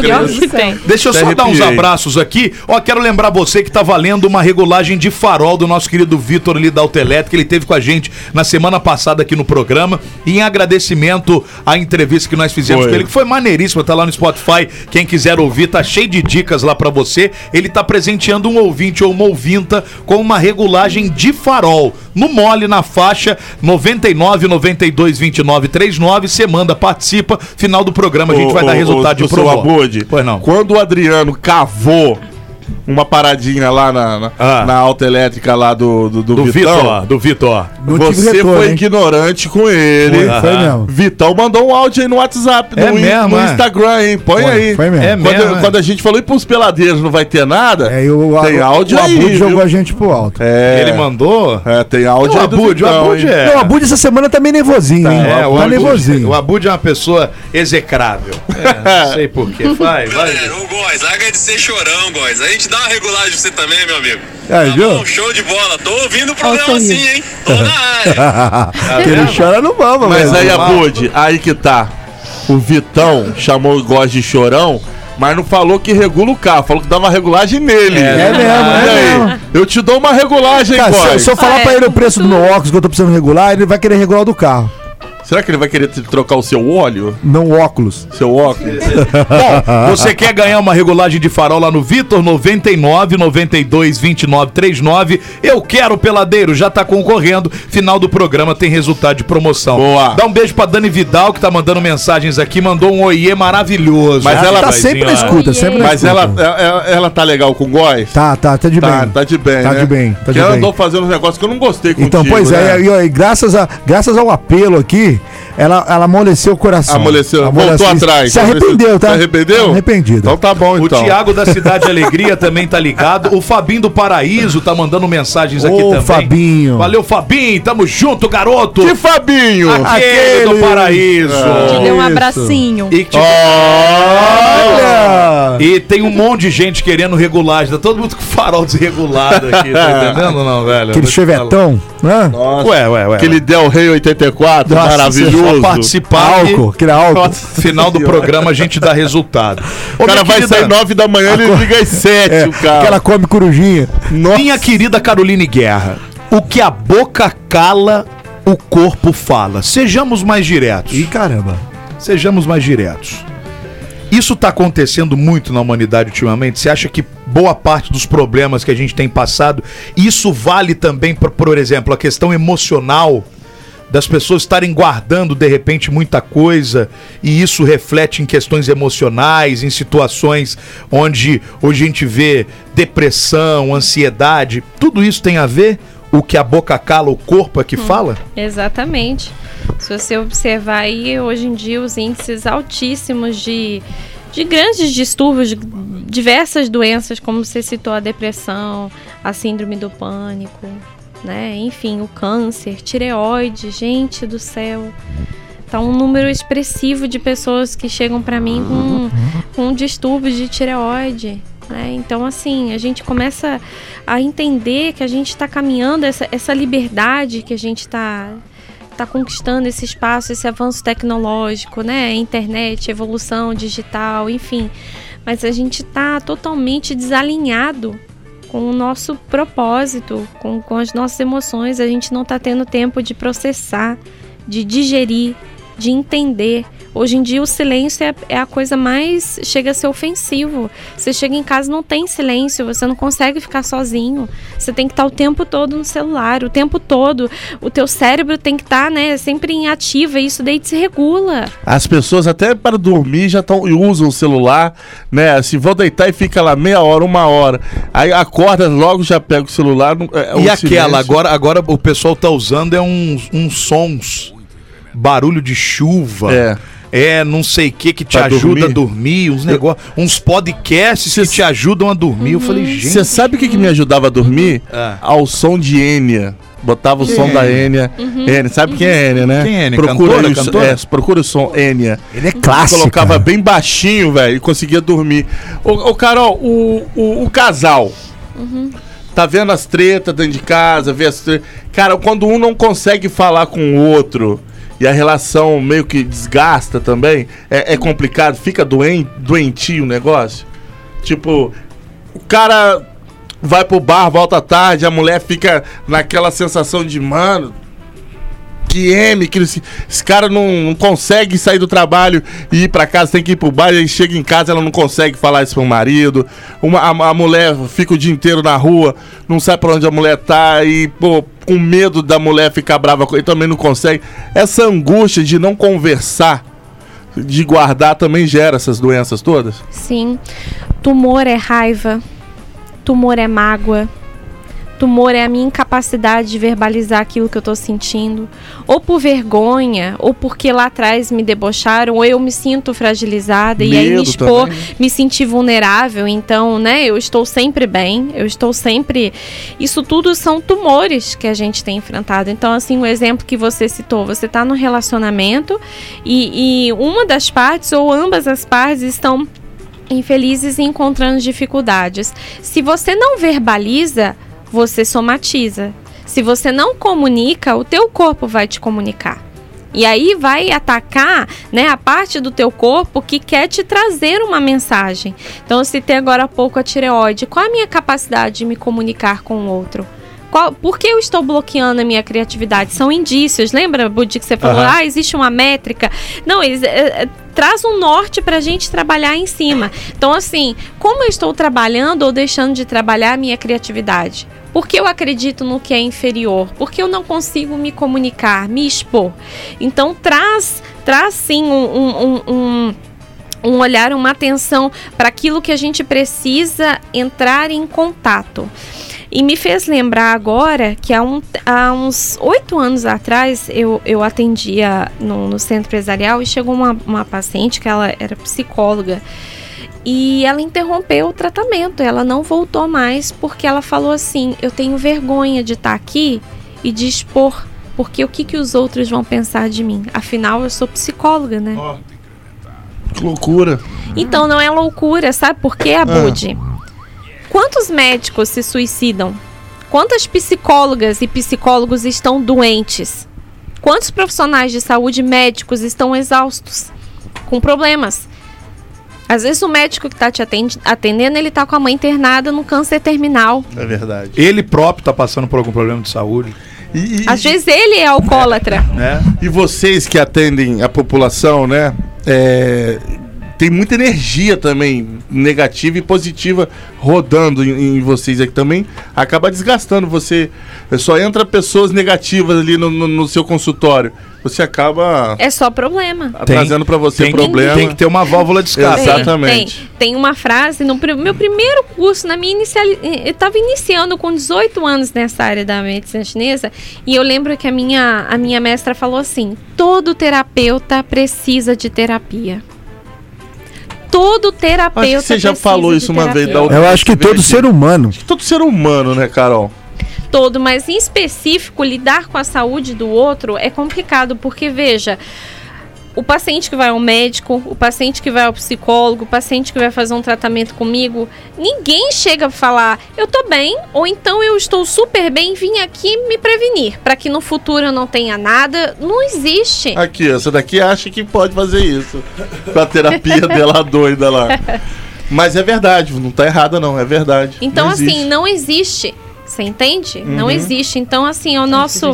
E: Pior que tem.
D: Deixa eu só dar uns abraços aqui. Ó, quero lembrar você que tá valendo uma regulagem de farol do nosso querido Vitor ali da Autoelétrica. Ele teve com a gente na semana passada aqui no programa. E em agradecimento à entrevista que nós fizemos
F: Foi.
D: com ele, que foi maneiríssima, tá lá no Spotify. Quem quiser ouvir, tá cheio de dicas lá pra você. Ele tá presenteando um ouvinte ou uma ouvinta com uma regulagem de farol. No mole, na faixa 99 92 29 39. Você manda, participa. Final do programa a gente
F: Ô,
D: vai dar
F: ô,
D: resultado
F: ô,
D: de.
F: Abude,
D: Pois não.
F: Quando o Adriano cavou uma paradinha lá na, na,
D: Ah.
F: na autoelétrica lá do, do, do
D: Do
F: Vitão,
D: Vitor, do Vitor.
C: Tive
F: você
C: retorno,
F: foi
C: hein?
F: ignorante com ele.
C: Foi, foi mesmo.
F: Vitão mandou um áudio aí no WhatsApp,
D: É
F: no,
D: mesmo,
F: no
D: é?
F: Instagram, hein? Põe
C: Foi,
F: aí.
C: foi mesmo.
D: É
F: Quando,
D: mesmo, é?
F: quando a gente falou e pros peladeiros não vai ter nada,
C: É, o,
F: tem
C: o-
F: áudio
C: o
F: aí.
C: Abud jogou a gente pro alto.
F: É,
D: Ele mandou.
F: é, tem áudio
D: O
F: aí do
D: Abud, o
F: Vitão,
D: Abud
F: hein?
D: é.
C: Não, o Abud essa semana tá meio nervosinho, hein?
D: É, o
C: tá
D: Abud,
C: nervosinho.
D: o Abud é uma pessoa execrável. É, não sei porquê. Vai, vai.
H: Galera, ô Góis, larga de ser chorão, Góis. A gente dá uma regulagem pra você também, meu amigo.
C: É,
H: tá
C: viu?
H: bom, show de bola. Tô ouvindo o programa
G: sorriso.
H: sim, hein? Tô na área.
C: ele chora no vamos,
F: Mas aí, Abud, aí que tá. O Vitão chamou o Góis de chorão, mas não falou que regula o carro, falou que dá uma regulagem nele.
C: É mesmo,
F: E
C: é
F: aí?
C: mesmo.
F: Eu te dou uma regulagem,
C: Cara, se, eu- se eu falar
E: Ah, é.
C: pra ele o preço do meu óculos que eu tô precisando regular, ele vai querer regular o do carro.
F: Será que ele vai querer te- trocar o seu óleo?
C: Não o óculos.
F: Seu óculos?
D: Bom, você quer ganhar uma regulagem de farol lá no Vitor 99 92 29 39. Eu quero peladeiro, já tá concorrendo. Final do programa tem resultado de promoção.
F: Boa.
D: Dá um beijo pra Dani Vidal que tá mandando mensagens aqui, mandou um oiê maravilhoso.
F: Mas ela
C: tá
D: Rapazinho,
C: sempre na escuta, sempre na
F: Mas
C: escuta.
F: ela, ela, ela tá legal com o Góis?
C: Tá, tá, tá de
F: Tá,
C: bem.
F: tá de bem,
C: Tá
F: né?
C: de bem, tá
F: Porque
C: de
F: ela
C: bem.
F: andou fazendo uns negócios que eu não gostei contigo,
C: Então, pois é,
F: né?
C: e, e- e graças, a, graças ao apelo aqui, ela, ela amoleceu o coração.
F: Amoleceu, voltou atrás.
C: Se arrependeu, tá?
F: Se arrependeu?
C: Arrependido.
F: Então tá bom,
D: O
F: então.
D: Thiago da Cidade Alegria também tá ligado. O Fabinho do Paraíso tá mandando mensagens aqui
C: Ô,
D: também.
C: Fabinho.
D: Valeu, Fabinho. Tamo junto, garoto.
F: Que Fabinho!
D: Aquele do
C: Aquele.
D: Paraíso.
G: Te deu um abracinho.
D: E, que-
C: Olha!
D: e tem um monte de gente querendo regulagem. Tá todo mundo com farol desregulado aqui. Tá entendendo, não, velho?
C: Aquele
D: te
C: chevetão, né?
F: Nossa,
D: Ué, ué, ué.
F: Aquele Del Rey 84,
C: Nossa,
D: Só
F: maravilhoso.
D: participar. e
C: Álcool, aquele álcool.
D: Final do programa a gente dá resultado.
F: O cara vai
D: querida-
F: sair 9 da manhã, ele liga às 7,
C: É,
F: o cara.
C: que ela come corujinha.
D: Minha querida Caroline Guerra, o que a boca cala, o corpo fala. Sejamos mais diretos.
C: Ih, caramba.
D: Sejamos mais diretos. Isso está acontecendo muito na humanidade ultimamente. Você acha que boa parte dos problemas que a gente tem passado, isso vale também, por, por exemplo, a questão emocional das pessoas estarem guardando de repente muita coisa e isso reflete em questões emocionais, em situações onde hoje a gente vê depressão, ansiedade, tudo isso tem a ver o que a boca cala, o corpo é que fala?
E: Exatamente. Se você observar aí, hoje em dia, os índices altíssimos de, de grandes distúrbios, de diversas doenças, como você citou, a depressão, a síndrome do pânico, né? Enfim, o câncer, tireoide, gente do céu. Tá um número expressivo de pessoas que chegam para mim com, com distúrbios de tireoide. Né? Então, assim, a gente começa a entender que a gente está caminhando, essa, essa liberdade que a gente está tá conquistando esse espaço, esse avanço tecnológico, né? Internet, evolução digital, enfim. Mas a gente está totalmente desalinhado com o nosso propósito, com, com as nossas emoções. A gente não está tendo tempo de processar, de digerir, de entender. Hoje em dia o silêncio é, é a coisa mais. chega a ser ofensivo. Você chega em casa e não tem silêncio, você não consegue ficar sozinho. Você tem que estar o tempo todo no celular, o tempo todo. O teu cérebro tem que estar, né, sempre em ativa, e isso daí desregula.
F: As pessoas até para dormir já tão, usam o celular, né? Se vão deitar e fica lá meia hora, uma hora. Aí acorda, logo já pega o celular. não- é, o
D: E aquela, agora, agora o pessoal tá usando é uns, uns sons, barulho de chuva.
F: É.
D: É, não sei o que que te
F: Pra
D: ajuda
F: dormir?
D: a dormir, uns negócios, uns podcasts que te ajudam a dormir. Eu falei, gente.
F: Você sabe o que, que me ajudava a dormir?
D: Ah.
F: Ao som de Enya. Botava o som
C: é?
F: da Enya.
E: Uhum.
F: Enia, sabe quem é Enia, né?
D: Quem é Enya?
F: Procura,
D: Cantora,
F: o-
D: cantora?
F: é, procura o som Enia.
C: Ele é clássico.
F: Colocava bem baixinho, velho, e conseguia dormir. Ô, ô, Carol, o, o, o casal. Tá vendo as tretas dentro de casa, vê as tretas. Cara, quando um não consegue falar com o outro e a relação meio que desgasta também, é, é complicado, fica doen, doentio o negócio. Tipo, o cara vai pro bar, volta tarde, a mulher fica naquela sensação de, mano, que que esse, esse cara não, não consegue sair do trabalho e ir pra casa, tem que ir pro bar, aí chega em casa, ela não consegue falar isso pro marido. Uma, a, a mulher fica o dia inteiro na rua, não sabe pra onde a mulher tá e, pô, com medo da mulher ficar brava com ele, também não consegue. Essa angústia de não conversar, de guardar, também gera essas doenças todas?
E: Sim. Tumor é raiva. Tumor é mágoa. Tumor é a minha incapacidade de verbalizar aquilo que eu tô sentindo. Ou por vergonha, ou porque lá atrás me debocharam, ou eu me sinto fragilizada e aí me
F: Medo
E: expor,
F: também.
E: me sentir vulnerável. Então, né, eu estou sempre bem, eu estou sempre. Isso tudo são tumores que a gente tem enfrentado. Então, assim, o exemplo que você citou, você está no relacionamento e, e uma das partes ou ambas as partes estão infelizes e encontrando dificuldades. Se você não verbaliza, você somatiza. Se você não comunica, o teu corpo vai te comunicar. E aí vai atacar né, a parte do teu corpo que quer te trazer uma mensagem. Então eu citei agora há pouco a tireoide. Qual a minha capacidade de me comunicar com o outro? Qual, por que eu estou bloqueando a minha criatividade? São indícios. Lembra, Budi, que você falou?
D: Aham.
E: Ah, existe uma métrica. Não, eles, é, é, traz um norte para a gente trabalhar em cima. Então, assim, como eu estou trabalhando ou deixando de trabalhar a minha criatividade? Porque eu acredito no que é inferior? Porque eu não consigo me comunicar, me expor. Então, traz, traz sim um, um, um, um um olhar, uma atenção para aquilo que a gente precisa entrar em contato. E me fez lembrar agora que há, um, há uns oito anos atrás eu, eu atendia no, no centro empresarial e chegou uma, uma paciente que ela era psicóloga e ela interrompeu o tratamento. Ela não voltou mais porque ela falou assim: Eu tenho vergonha de estar aqui e de expor, porque o que, que os outros vão pensar de mim? Afinal, eu sou psicóloga, né?
F: Que loucura.
E: Então não é loucura, sabe por quê, Abud? Quantos médicos se suicidam? Quantas psicólogas e psicólogos estão doentes? Quantos profissionais de saúde médicos estão exaustos? Com problemas? Às vezes o médico que está te atende- atendendo, ele tá com a mãe internada no câncer terminal.
F: É verdade.
D: Ele próprio tá passando por algum problema de saúde,
F: E, e-
E: Às vezes ele é alcoólatra.
D: né?
F: E vocês que atendem a população, né? é, tem muita energia também, negativa e positiva, rodando em, em vocês aqui também. Acaba desgastando você. Só entra pessoas negativas ali no, no- no seu consultório. Você acaba
E: É só problema.
F: trazendo pra você
D: tem,
F: problema.
D: Tem que ter uma válvula de escape.
F: Exatamente.
E: Tem, tem uma frase no meu primeiro curso, na minha inicial, eu estava iniciando com 18 anos nessa área da medicina chinesa e eu lembro que a minha a minha mestra falou assim: todo terapeuta precisa de terapia. Todo terapeuta
F: Acho que você já falou isso uma vez da outra
C: Eu acho que
F: vez
C: todo ser humano.
F: Todo ser humano, né, Carol?
E: todo, mas em específico, lidar com a saúde do outro é complicado, porque veja, o paciente que vai ao médico, o paciente que vai ao psicólogo, o paciente que vai fazer um tratamento comigo, ninguém chega a falar, eu tô bem, ou então eu estou super bem, vim aqui me prevenir, para que no futuro eu não tenha nada. Não existe.
F: Aqui, essa daqui acha que pode fazer isso. Com a terapia dela doida lá. Mas é verdade, não tá errada não, é verdade.
E: Então,
F: Não
E: assim, não existe. Você entende? Não
F: Uhum.
E: existe. Então, assim, é o nosso.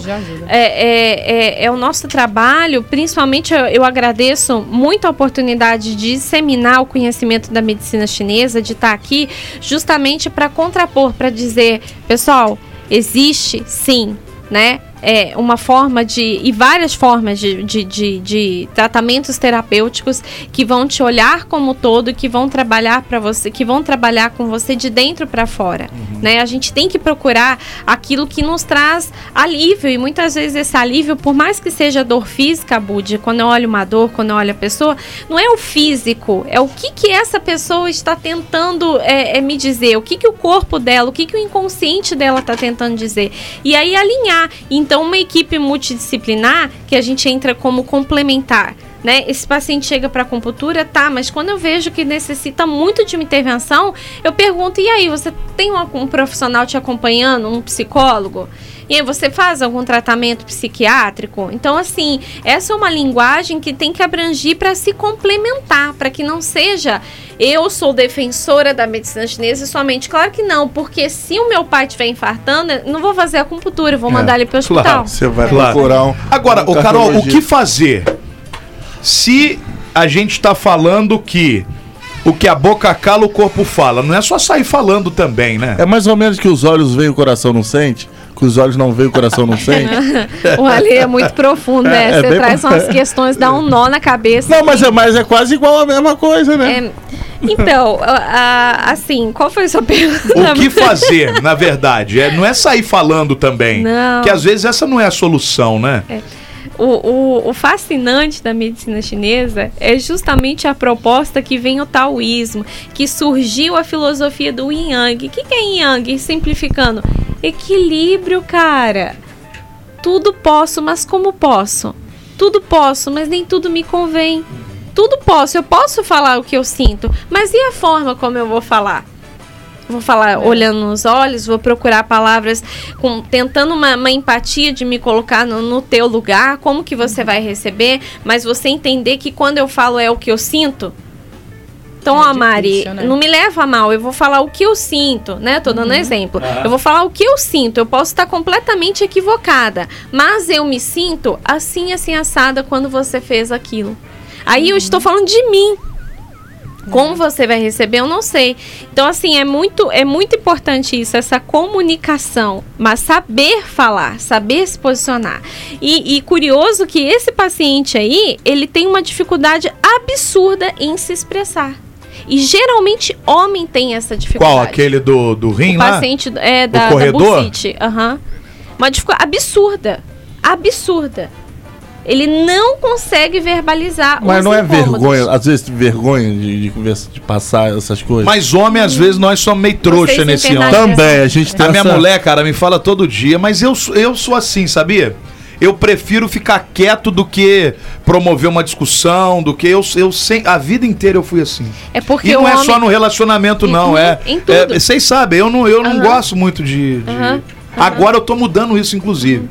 E: É, é, é, é o nosso trabalho, principalmente eu, eu agradeço muito a oportunidade de disseminar o conhecimento da medicina chinesa, de estar aqui justamente para contrapor, para dizer, pessoal, existe sim, né? É, uma forma de. e várias formas de, de, de, de tratamentos terapêuticos que vão te olhar como todo e que vão trabalhar para você, que vão trabalhar com você de dentro para fora. Né? A gente tem que procurar aquilo que nos traz alívio. E muitas vezes esse alívio, por mais que seja dor física, Bud, quando eu olho uma dor, quando eu olho a pessoa, não é o físico, é o que, que essa pessoa está tentando é, é me dizer, o que, que o corpo dela, o que, que o inconsciente dela está tentando dizer. E aí alinhar. Então, uma equipe multidisciplinar que a gente entra como complementar. Né? Esse paciente chega para acupuntura, tá, mas quando eu vejo que necessita muito de uma intervenção, eu pergunto: e aí, você tem um, um profissional te acompanhando, um psicólogo? E aí, você faz algum tratamento psiquiátrico? Então, assim, essa é uma linguagem que tem que abrangir para se complementar, para que não seja eu sou defensora da medicina chinesa somente. Claro que não, porque se o meu pai estiver infartando, não vou fazer acupuntura, eu vou mandar ele para o hospital.
D: claro.
F: Você vai
D: Claro.
F: procurar um.
D: Agora,
F: um
D: ô Carol, o que fazer se a gente tá falando que o que a boca cala, o corpo fala? Não é só sair falando também, né?
F: É mais ou menos que os olhos veem o coração não sente? Que os olhos não veem o coração não sente?
E: O Ale é muito profundo, né?
F: É, é
E: Você
F: bem
E: traz
F: profundo.
E: umas questões, dá um nó na cabeça.
F: Não, mas é, mas é quase igual a mesma coisa, né?
E: É, então, a- a- assim, qual foi a sua pergunta?
D: O que fazer, na verdade? É, não é sair falando também.
E: Não.
D: Que às vezes essa não é a solução, né?
E: O, o, o fascinante da medicina chinesa é justamente a proposta que vem o taoísmo, que surgiu a filosofia do yin yang. O que, que é yin yang? Simplificando, equilíbrio, cara. Tudo posso, mas como posso? Tudo posso, mas nem tudo me convém. Tudo posso, eu posso falar o que eu sinto, mas e a forma como eu vou falar? Vou falar olhando nos olhos, vou procurar palavras com, tentando uma, uma empatia de me colocar no, no teu lugar, como que você vai receber, mas você entender que quando eu falo é o que eu sinto. Então,
G: É
E: ó, Mari,
G: difícil, né?
E: não me leva a mal, eu vou falar o que eu sinto, né? Tô
G: Uhum.
E: dando exemplo. Eu vou falar o que eu sinto, eu posso estar completamente equivocada, mas eu me sinto assim, assim, assada quando você fez aquilo. Aí
G: Uhum.
E: eu estou falando de mim. Como você vai receber, eu não sei. Então, assim, é muito, é muito importante isso, essa comunicação, mas saber falar, saber se posicionar. E, e curioso que esse paciente aí, ele tem uma dificuldade absurda em se expressar. E geralmente homem tem essa dificuldade.
D: Qual? Aquele do, do rim
E: O
D: lá?
E: paciente é, da, da
D: corredor?
E: bursite. Aham. Uma dificuldade absurda. Absurda. Ele não consegue verbalizar
F: Mas
E: os
F: não é
E: incômodos.
F: vergonha, às vezes vergonha de, de, conversa- de passar essas coisas.
D: Mas homem, às vezes, nós somos meio trouxa
E: Vocês
D: nesse homem.
F: Também, a gente tem
D: A minha
F: essa-
D: mulher, cara, me fala todo dia, mas eu, sou- eu sou assim, sabia? Eu prefiro ficar quieto do que promover uma discussão, do que eu, eu sem, a vida inteira eu fui assim.
E: É porque
D: e não
E: o
D: é
E: homem...
D: só no relacionamento, não.
E: Uhum,
D: é,
E: em tudo.
D: é, Vocês sabem, eu não, eu não gosto muito de. de-
E: Aham,
D: Agora eu tô mudando isso, inclusive.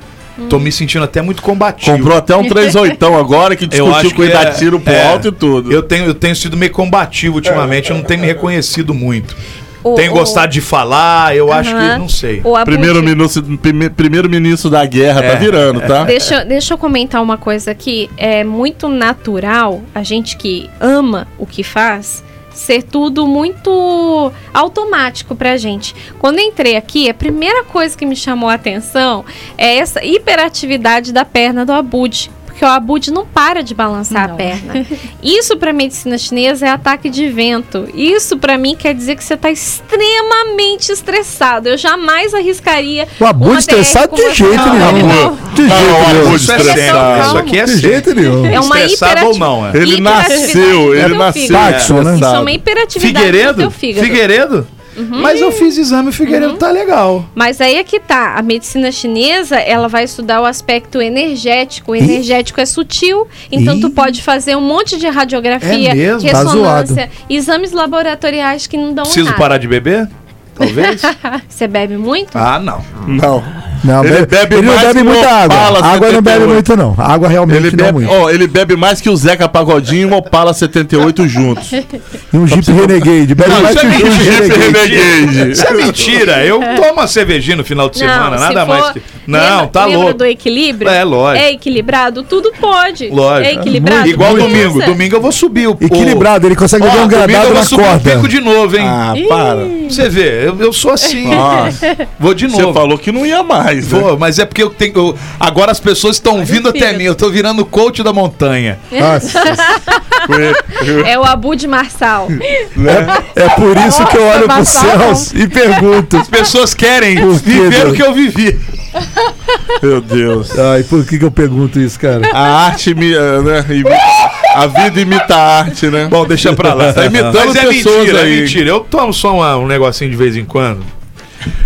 D: Tô me sentindo até muito combativo.
F: Comprou até um 38 agora que
D: Eu
F: discutiu
D: acho
F: com ele dar
D: é-
F: tiro pro
D: é.
F: alto e tudo.
D: Eu tenho, eu tenho sido meio combativo ultimamente, eu não tenho me reconhecido muito.
E: o-
D: tenho
E: o-
D: gostado de falar, eu acho que. Não sei.
E: o Abud-
F: Primeiro ministro, prime- primeiro ministro da guerra,
D: É.
F: tá virando, tá?
E: Deixa, deixa eu comentar uma coisa aqui. É muito natural a gente que ama o que faz ser tudo muito automático pra gente. Quando entrei aqui, a primeira coisa que me chamou a atenção é essa hiperatividade da perna do Abud. Porque o Abud não para de balançar
G: Não.
E: a perna. Isso pra medicina chinesa é ataque de vento. Isso pra mim quer dizer que você tá extremamente estressado. Eu jamais arriscaria.
C: O Abud
E: uma
C: estressado de jeito nenhum.
E: Não.
C: De jeito
F: Não,
C: nenhum.
D: É
F: estressado.
D: Isso aqui é
C: De jeito nenhum.
E: É uma
D: Estressado ou não, é?
F: Ele
E: hiperatividade
F: nasceu,
E: do
F: ele nasceu.
C: né?
E: Isso é
F: estressado.
E: uma hiperatividade do
D: Figueiredo?
E: teu fígado.
D: Figueiredo? Mas eu fiz exame, o Figueiredo tá legal.
E: Mas aí é que tá. A medicina chinesa, ela vai estudar o aspecto energético. O energético é sutil, então
C: Ih.
E: tu pode fazer um monte de radiografia,
D: É mesmo?
C: Tá
E: ressonância, exames laboratoriais que não dão
D: Preciso
E: nada.
D: parar de beber? Talvez?
E: Você bebe muito?
D: ah, não.
F: Não.
C: Não,
F: Ele
C: bebe,
F: bebe
C: ele não
F: mais
C: bebe
F: que
C: muita água.
F: Opala
C: água não bebe
F: 78.
C: muito, não. Água realmente
F: Ele
C: não
F: bebe,
C: muito.
F: ó, ele bebe mais que o Zeca Pagodinho e o Opala 78 juntos.
C: E um Jeep Renegade. Bebe
D: Não,
C: mais
D: isso
C: que
D: é
C: um Jeep
D: mentira,
C: Renegade.
F: Renegade.
D: Isso é mentira. Eu tomo uma cervejinha no final de
E: Não,
D: semana,
E: se
D: nada
E: for-
D: mais que. Não,
E: lembra,
D: tá
E: lembra
D: louco.
E: do equilíbrio?
D: É, lógico.
E: É equilibrado? Tudo pode.
D: Lógico.
E: É equilibrado?
D: Igual domingo. Domingo eu vou subir o.
C: Equilibrado, ele consegue
D: Ó,
C: dar um
D: domingo eu
C: gradado
D: vou
C: na
D: subir o
C: corda.
D: pico de novo, hein?
F: Ah, para.
D: Você vê, eu, eu sou assim.
F: Nossa.
D: Vou de
F: Você
D: novo.
F: falou que não ia mais, né?
D: Vou, mas é porque eu tenho. eu- agora as pessoas estão vindo até mim. Eu tô virando coach da montanha.
C: Nossa,
E: É o Abu de Marçal.
C: é por isso que eu olho pros
G: Marçal.
C: céus e pergunto.
D: As pessoas querem viver o que eu vivi.
F: Meu Deus.
C: Ai, por que, que eu pergunto isso, cara?
F: A arte, imi- eh, né? imita- a vida imita a arte, né?
D: Bom, deixa pra lá.
F: Tá imitando
D: Mas é
F: pessoas
D: mentira,
F: aí.
D: é mentira. Eu tomo só uma- um negocinho de vez em quando.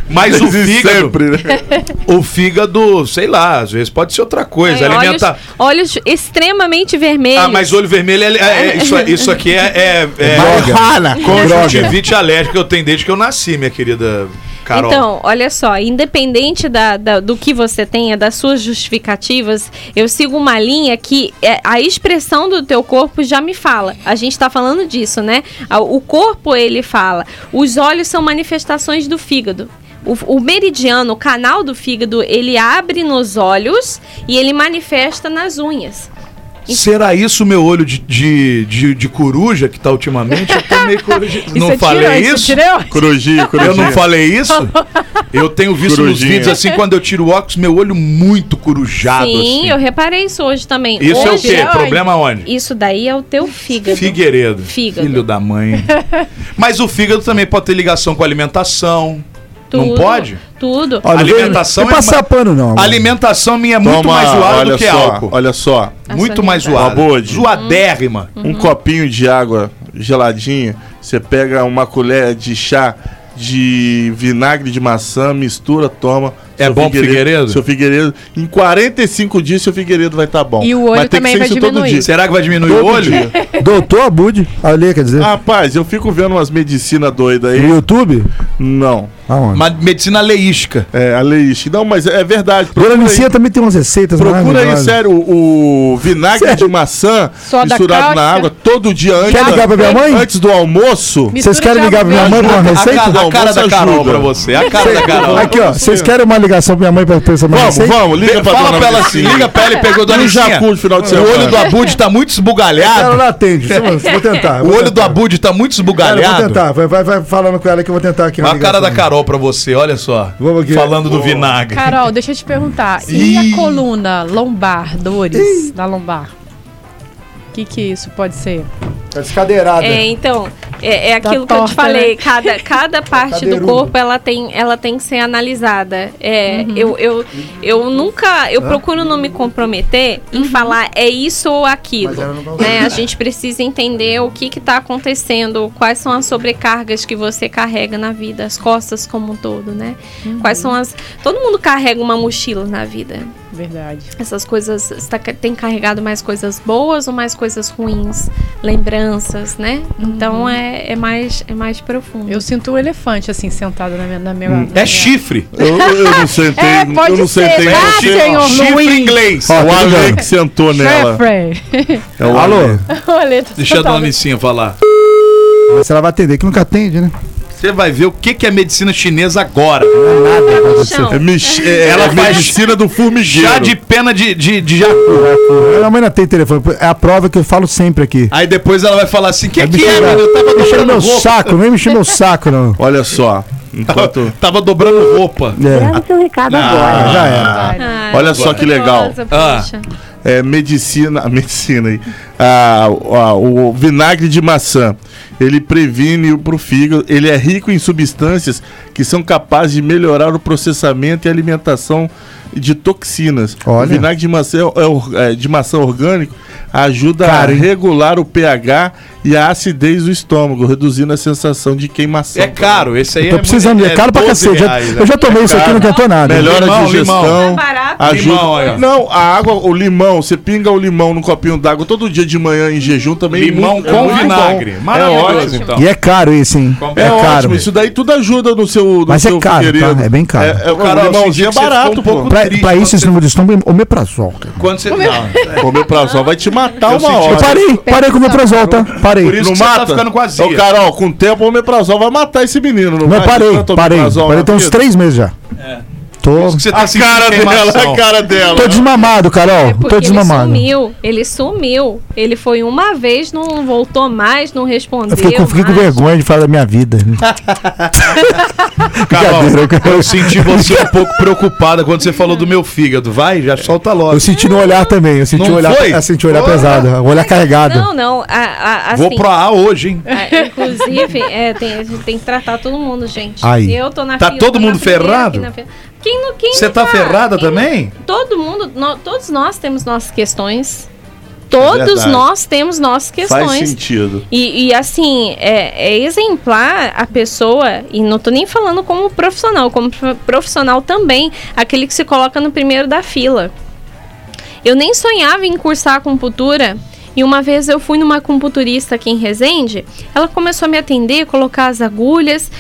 D: Mas o fígado,
F: sempre, né?
D: o fígado, sei lá, às vezes pode ser outra coisa.
E: É, olhos,
D: alimenta.
E: olhos extremamente vermelhos.
D: Ah, mas olho vermelho é, é- é- isso, isso aqui é, é, é
C: Droga.
D: conjuntivite alérgica que eu tenho desde que eu nasci, minha querida Carol.
E: Então, olha só, independente da, da- do que você tenha, das suas justificativas, eu sigo uma linha que é, a expressão do teu corpo já me fala. A gente tá falando disso, né? O corpo, ele fala. Os olhos são manifestações do fígado. O, o meridiano, o canal do fígado, ele abre nos olhos e ele manifesta nas unhas.
D: Será isso o meu olho de, de, de, de coruja que tá ultimamente? Eu tô meio coruja. Não
G: é
D: falei
G: tirou,
D: isso?
G: Isso tirou?
F: Corujinha, corujinha.
D: Eu não falei isso? Eu tenho visto nos
F: Corujinha.
D: vídeos assim, quando eu tiro o óculos, meu olho muito corujado.
E: Sim,
D: assim.
E: eu reparei isso hoje também.
D: Isso é o
E: hoje,
D: quê?
G: é?
D: Problema onde?
E: Isso daí é o teu fígado.
D: Figueiredo.
E: Fígado.
D: Filho da mãe. Mas o fígado também pode ter ligação com a alimentação. Não
E: Tudo,
D: pode?
E: Tudo.
C: Olha,
D: Alimentação
C: não
D: é
C: passar pano, não.
D: alimentação minha é muito
F: Toma,
D: mais zoada do que
F: só,
D: álcool.
F: Olha só,
E: A
D: muito
E: sua
D: mais zoada.
F: Abode.
D: Zoadérrima.
F: um copinho de água geladinha, você pega uma colher de chá de vinagre de maçã, mistura, toma.
D: É bom pro Figueiredo?
F: Seu Figueiredo. Em 45 dias, seu Figueiredo vai estar bom.
G: E o olho
F: Mas tem
G: também
F: que ser
G: vai
F: isso todo
G: diminuir.
F: dia.
D: Será que vai diminuir
F: Todo
D: o olho?
F: dia.
C: Doutor Abud, ali, quer dizer.
F: Rapaz, eu fico vendo umas medicinas doidas aí.
C: no YouTube?
F: Não.
C: Aonde?
D: Uma medicina leística.
F: É, a Leish. Não, mas é verdade.
C: Dona
F: aí.
C: também tem umas receitas
F: Procura aí, sério, o, o vinagre
C: Sério?
F: de maçã
G: Soda
F: misturado
G: cáustica.
F: na água todo dia antes,
C: Quer ligar pra minha mãe?
F: antes do almoço.
C: Vocês querem ligar pra minha mãe com uma
D: A,
C: receita?
D: a
F: Não,
D: cara da Carol pra você. A cara da Carol.
C: Aqui, ó. Vocês querem uma ligação pra minha mãe pra pensar
F: Vamos, vamos, liga pra
D: Fala
F: dona
D: pra ela assim, liga pra ela e pegou Dona Licinha.
F: jacu de final de
D: O
F: semana.
D: olho do Abud tá muito
C: Ela
D: esbugalhado.
C: não atende. Vou tentar.
D: O
C: vou
D: olho do
C: tentar.
D: Abud tá muito
C: Cara, eu vou
D: esbugalhado.
C: tentar. Vai, vai, vai falando com ela que eu vou tentar aqui. uma
D: Olha a cara da. Carol pra você, olha só.
C: Vamos aqui.
D: Falando do vinagre.
G: Carol, deixa eu te perguntar.
D: Ih.
G: E a coluna lombar, dores da lombar? O que que isso pode ser?
C: Tá descadeirada.
E: É, então, é, é
G: Tá
E: aquilo que eu te falei. Cada, cada parte do corpo ela tem, ela tem que ser analisada. É,
G: Uhum.
E: eu, eu, eu nunca, eu procuro não me comprometer em
G: Uhum.
E: falar é isso ou aquilo. Né? A gente precisa entender o que está acontecendo, quais são as sobrecargas que você carrega na vida, as costas como um todo, né?
G: Uhum.
E: Quais são as. Todo mundo carrega uma mochila na vida.
G: Verdade.
E: Essas coisas. Está, tem carregado mais coisas boas ou mais coisas ruins? Lembranças, né? Então é, é, mais, é mais profundo.
G: Eu sinto um elefante assim sentado na minha. Na minha, na
D: É
G: minha-
D: chifre.
F: Eu, eu não sentei,
G: É, pode
F: eu não
G: ser.
F: sentei
G: Ah, senhor
D: Chifre
G: Luiz.
D: inglês.
C: Ó,
F: O
C: tá
F: Ale que sentou nela. É o
C: Alô?
G: Olha, tá
D: Deixa a dona Licinha falar.
C: Mas ela vai atender, que nunca atende, né?
D: Você vai ver o que, que é medicina chinesa agora.
E: Chão.
F: É, mex- é,
D: Ela
F: ela
D: faz
F: medicina do formigueiro.
D: Chá de pena de, de, de jacu.
C: Minha mãe não tem telefone. É a prova que eu falo sempre aqui.
D: Aí depois ela vai falar assim: que
C: Vai
D: que é, meu? Eu tava
C: me encher
D: dobrando
C: meu
D: roupa.
C: saco, não vem me encher meu saco, não.
F: Olha só. Enquanto...
D: Tava dobrando roupa.
C: É.
I: seu recado
D: Ah,
I: agora.
C: Já era.
E: Ai,
F: Olha só que legal.
D: Ah.
F: é, medicina, a medicina aí, Ah, ah, o vinagre de maçã, ele previne para o fígado, ele é rico em substâncias que são capazes de melhorar o processamento e alimentação de toxinas.
C: Olha.
F: O vinagre de maçã, é, or- é, de maçã orgânico ajuda
C: Cara,
F: a
C: hein?
F: regular o pH e a acidez do estômago, reduzindo a sensação de queimação.
D: É caro, esse aí
C: Tô
D: é
C: precisando,
D: muito-
C: é caro pra
D: 12
C: cacete.
D: Reais, né?
C: Eu já tomei isso aqui, não tentou nada.
F: Melhora
D: Limão,
F: a digestão.
D: limão.
E: É barato.
F: Ajuda.
D: Limão,
F: não, a água, o limão, você pinga o limão num copinho d'água todo dia de manhã em jejum também.
D: Limão
F: muito-
D: com
F: muito
D: vinagre.
F: bom. É ótimo.
D: então.
C: E é caro esse, hein?
F: É,
C: É, caro.
F: ótimo, isso daí tudo ajuda no seu. No
C: Mas é
F: seu
C: caro,
F: Figueiredo.
C: tá? É bem caro.
F: É, é,
D: Cara,
F: o limãozinho é barato,
D: um pouco
F: pô.
C: Pra,
D: triste
C: pra isso, esse
D: você-
C: número de estômago, omeprazol. cara.
D: Quando você. Não, é.
F: Comer prazol vai te matar
D: Eu
F: uma hora.
C: Eu parei, parei com o omeprazol, tá? Parei.
D: Por isso
F: Não
D: que você tá
F: mata?
D: ficando com azia.
F: Ô, Carol, com o tempo o omeprazol vai matar esse menino. Não,
C: Não, parei,
F: Tanto
C: parei.
F: omeprazol
C: Parei tem uns três meses já. Tô,
D: Você
F: A
D: sentindo
F: cara dela, a cara dela.
C: tô desmamado, Carol.
E: É
C: tô
E: porque ele
C: desmamado.
E: sumiu, ele sumiu. Ele foi uma vez, não voltou mais, não respondeu.
C: Eu fiquei, com, fiquei com vergonha de falar da minha vida.
D: Carol, eu senti você um pouco preocupada quando você falou do meu fígado. Vai, já solta logo.
C: Eu senti no olhar também. Eu senti
D: Não
C: o olhar,
D: foi?
C: eu senti o olhar pesado. O olhar carregado.
E: Não, não. A, a, assim,
D: Vou pro A hoje, hein?
E: a- inclusive, é, tem, a gente tem que tratar todo mundo, gente.
C: Aí.
E: Eu tô na
D: Tá
E: fila,
D: todo mundo ferrado?
E: Quem não, quem
D: Você
E: não
D: tá ferrada
E: quem-
D: também?
E: Todo mundo, nó- todos nós temos nossas questões. Todos
F: verdade.
E: nós temos nossas
F: Faz
E: questões.
F: sentido.
E: E, e, assim, é, é exemplar a pessoa, e não tô nem falando como profissional, como pro- profissional também, aquele que se coloca no primeiro da fila. Eu nem sonhava em cursar acupuntura. E uma vez eu fui numa acupunturista aqui em Resende, ela começou a me atender, colocar as agulhas.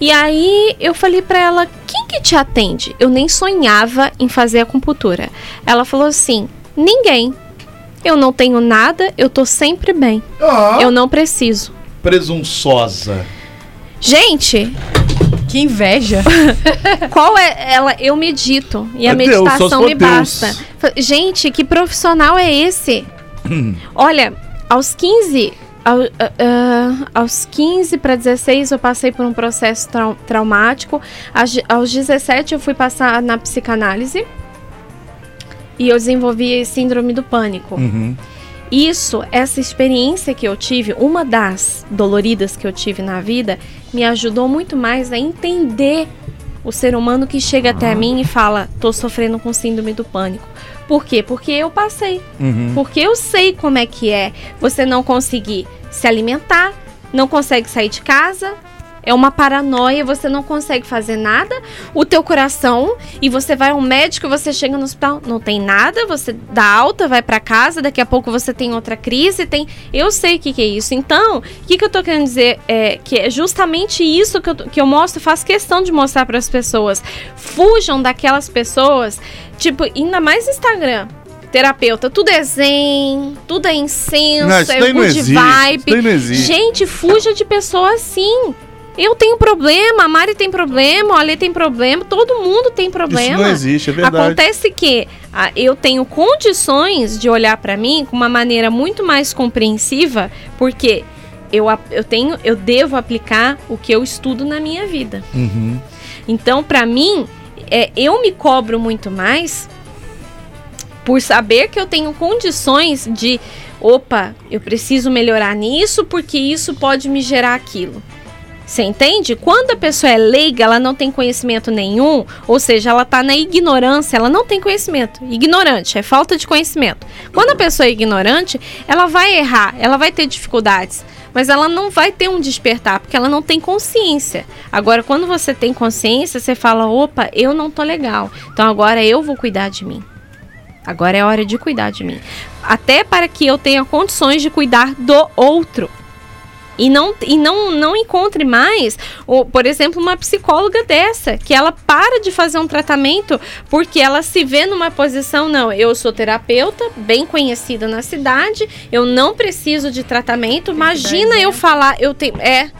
E: E aí eu falei pra ela: "Quem que te atende?" Eu nem sonhava em fazer acupuntura. Ela falou assim: "Ninguém. Eu não tenho nada, eu tô sempre bem. Eu não preciso."
D: Presunçosa.
E: Gente,
G: Que inveja.
E: qual é ela? Eu medito e a meditação me
F: Deus.
E: basta. Gente, que profissional é esse? Olha, aos 15, ao- ah, ah, aos 15 para 16 eu passei por um processo trau- traumático. Aos, aos 17 eu fui passar na psicanálise e eu desenvolvi síndrome do pânico.
D: Uhum.
E: Isso, essa experiência que eu tive, uma das doloridas que eu tive na vida, me ajudou muito mais a entender o ser humano que chega até mim e fala: tô sofrendo com síndrome do pânico. Por quê? Porque eu passei. Porque eu sei como é que é você não conseguir se alimentar, não consegue sair de casa. É uma paranoia, você não consegue fazer nada. O teu coração e você vai ao médico, você chega no hospital, não tem nada, você dá alta, vai pra casa, daqui a pouco você tem outra crise, tem. Eu sei o que, que é isso. Então, o que, que eu tô querendo dizer é que é justamente isso que eu, que eu mostro, faço questão de mostrar para as pessoas. Fujam daquelas pessoas, tipo, ainda mais Instagram. Terapeuta, tudo é zen, tudo é incenso,
F: Não,
E: é good
F: existe,
E: vibe. Gente, fuja de pessoas assim. Eu tenho problema, a Mari tem problema, o Ale tem problema, todo mundo tem problema.
F: Isso não existe, é verdade.
E: Acontece que ah, eu tenho condições de olhar pra mim com uma maneira muito mais compreensiva, porque eu, eu tenho, eu devo aplicar o que eu estudo na minha vida.
D: Uhum.
E: Então, pra mim, é, eu me cobro muito mais por saber que eu tenho condições de, opa, eu preciso melhorar nisso porque isso pode me gerar aquilo. Você entende? Quando a pessoa é leiga, ela não tem conhecimento nenhum, ou seja, ela tá na ignorância, ela não tem conhecimento. Ignorante, é falta de conhecimento. Quando a pessoa é ignorante, ela vai errar, ela vai ter dificuldades, mas ela não vai ter um despertar, porque ela não tem consciência. Agora, quando você tem consciência, você fala: opa, eu não tô legal, então agora eu vou cuidar de mim. Agora é hora de cuidar de mim. Até para que eu tenha condições de cuidar do outro. E não, e não, não encontre mais, ou, por exemplo, uma psicóloga dessa, que ela para de fazer um tratamento porque ela se vê numa posição, não, eu sou terapeuta, bem conhecida na cidade, eu não preciso de tratamento, imagina eu falar, eu tenho. É.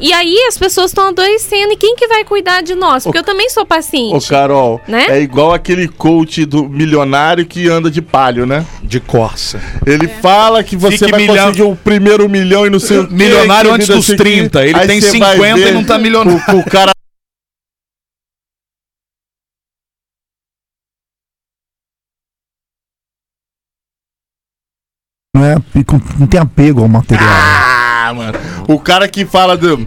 E: E aí as pessoas estão adoecendo, e quem que vai cuidar de nós? Porque eu também sou
F: Ô,
E: paciente.
F: Carol,
E: Né?
F: é igual aquele coach do milionário que anda de palio, né?
D: De Corsa.
F: Ele fala que você
D: Fique
F: vai
D: milhão-
F: conseguir o primeiro milhão e não sei o quê,
D: Milionário antes dos
F: sei o quê.
D: 30, ele
F: Aí
D: tem
F: você vai
D: 50 e não tá milionário.
F: O, o cara
C: Não, é, não tem apego ao material.
F: Ah, mano. O cara que fala do.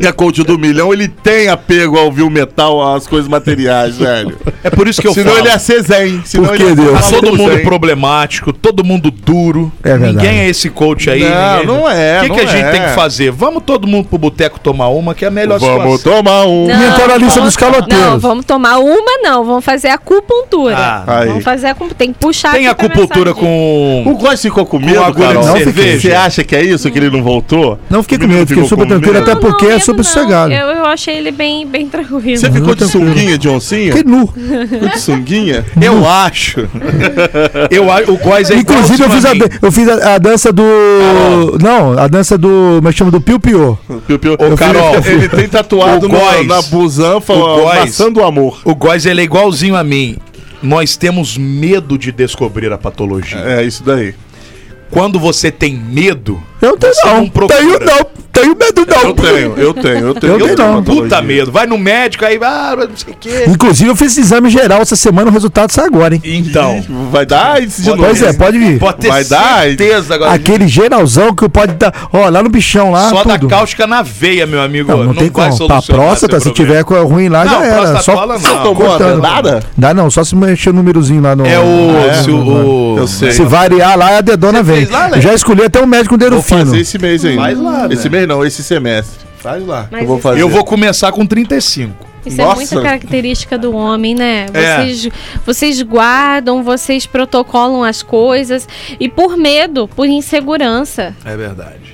F: Que é coach do milhão, ele tem apego ao viu metal, às coisas materiais, velho.
D: É por isso que eu
F: Senão
D: falo.
F: ele ia ser zen. Senão
C: Por
F: ele
C: que,
F: ser
C: Deus?
D: Todo mundo
F: zen.
D: problemático, todo mundo duro.
C: É verdade.
D: Ninguém é esse coach aí.
F: Não,
D: ninguém-
F: não é,
D: O que,
F: não
D: que a gente
F: é.
D: tem que fazer? Vamos todo mundo pro boteco tomar uma, que é a melhor
F: Vamos
D: situação.
F: tomar um.
C: E entrar na lista dos caloteiros.
E: Não, vamos tomar uma, não. Vamos fazer acupuntura.
D: Ah,
F: aí.
E: Vamos fazer acupuntura. Tem que puxar
D: Tem acupuntura
E: mensagem.
F: O
D: com.
F: Góis ficou com medo,
D: agulha
F: Carol?
D: de
F: Não,
D: cerveja.
F: Você acha que é isso, que ele não voltou?
C: Não fiquei com medo, fiquei super
F: com
C: tranquilo, até porque
E: Não,
C: se super
E: não.
C: sossegado.
E: Eu, eu achei ele bem, bem tranquilo.
F: Você ficou de sunguinha de oncinha?
C: Fiquei nu.
F: Ficou de sunguinha?
D: Eu acho. Eu acho. O Góis é
C: Inclusive, eu fiz, a, eu fiz a, a dança do. Não, a dança do. Como é que chama? Do Piu Piu.
F: Piu, piu.
D: Ô, Carol,
F: ele tem tatuado
D: o
F: no-
D: Góis.
F: na busanfa
D: O
F: a
D: Góis.
F: maçã do amor.
D: O Góis, ele é igualzinho a mim. Nós temos medo de descobrir a patologia.
F: É, isso daí.
D: Quando você tem medo,
C: Eu tenho,
D: Você
C: não.
D: não procura.
C: tenho, não. Tenho medo, não.
F: Eu tenho, eu tenho, eu tenho.
C: Eu tenho, não.
F: patologia.
D: puta medo. Vai no médico, aí, ah, não sei o quê.
C: Inclusive, eu fiz esse exame geral essa semana, o resultado sai agora, hein?
D: Então,
F: Vai dar AIDS de novo.
C: Pois é, pode vir.
D: pode ter
F: Vai dar,
D: certeza agora.
C: Aquele geralzão que pode dar. Ó, lá no bichão lá.
D: Só
C: tudo.
D: da cáustica na veia, meu amigo.
C: Não, não, tem
D: vai
C: como. Pra próstata, se tiver ruim lá,
D: Não,
C: já era. Só
D: não.
F: Você tomou dedada?
C: Dá não, só se mexer o númerozinho lá no.
D: É o.
F: É?
D: se
F: Eu sei.
C: Variar lá, a dedona vem.
D: né?
C: Eu já escolhi até um médico com dedo
F: Vou
C: fino.
F: fazer esse mês ainda.
D: Faz lá,
F: Esse
D: né?
F: mês não, esse semestre.
D: Faz lá.
E: Mas
F: eu vou fazer.
D: Eu vou começar com 35.
E: Isso
F: Nossa.
E: é muita característica do homem, né?
D: É.
E: Vocês, vocês guardam, vocês protocolam as coisas e por medo, por insegurança.
D: É verdade.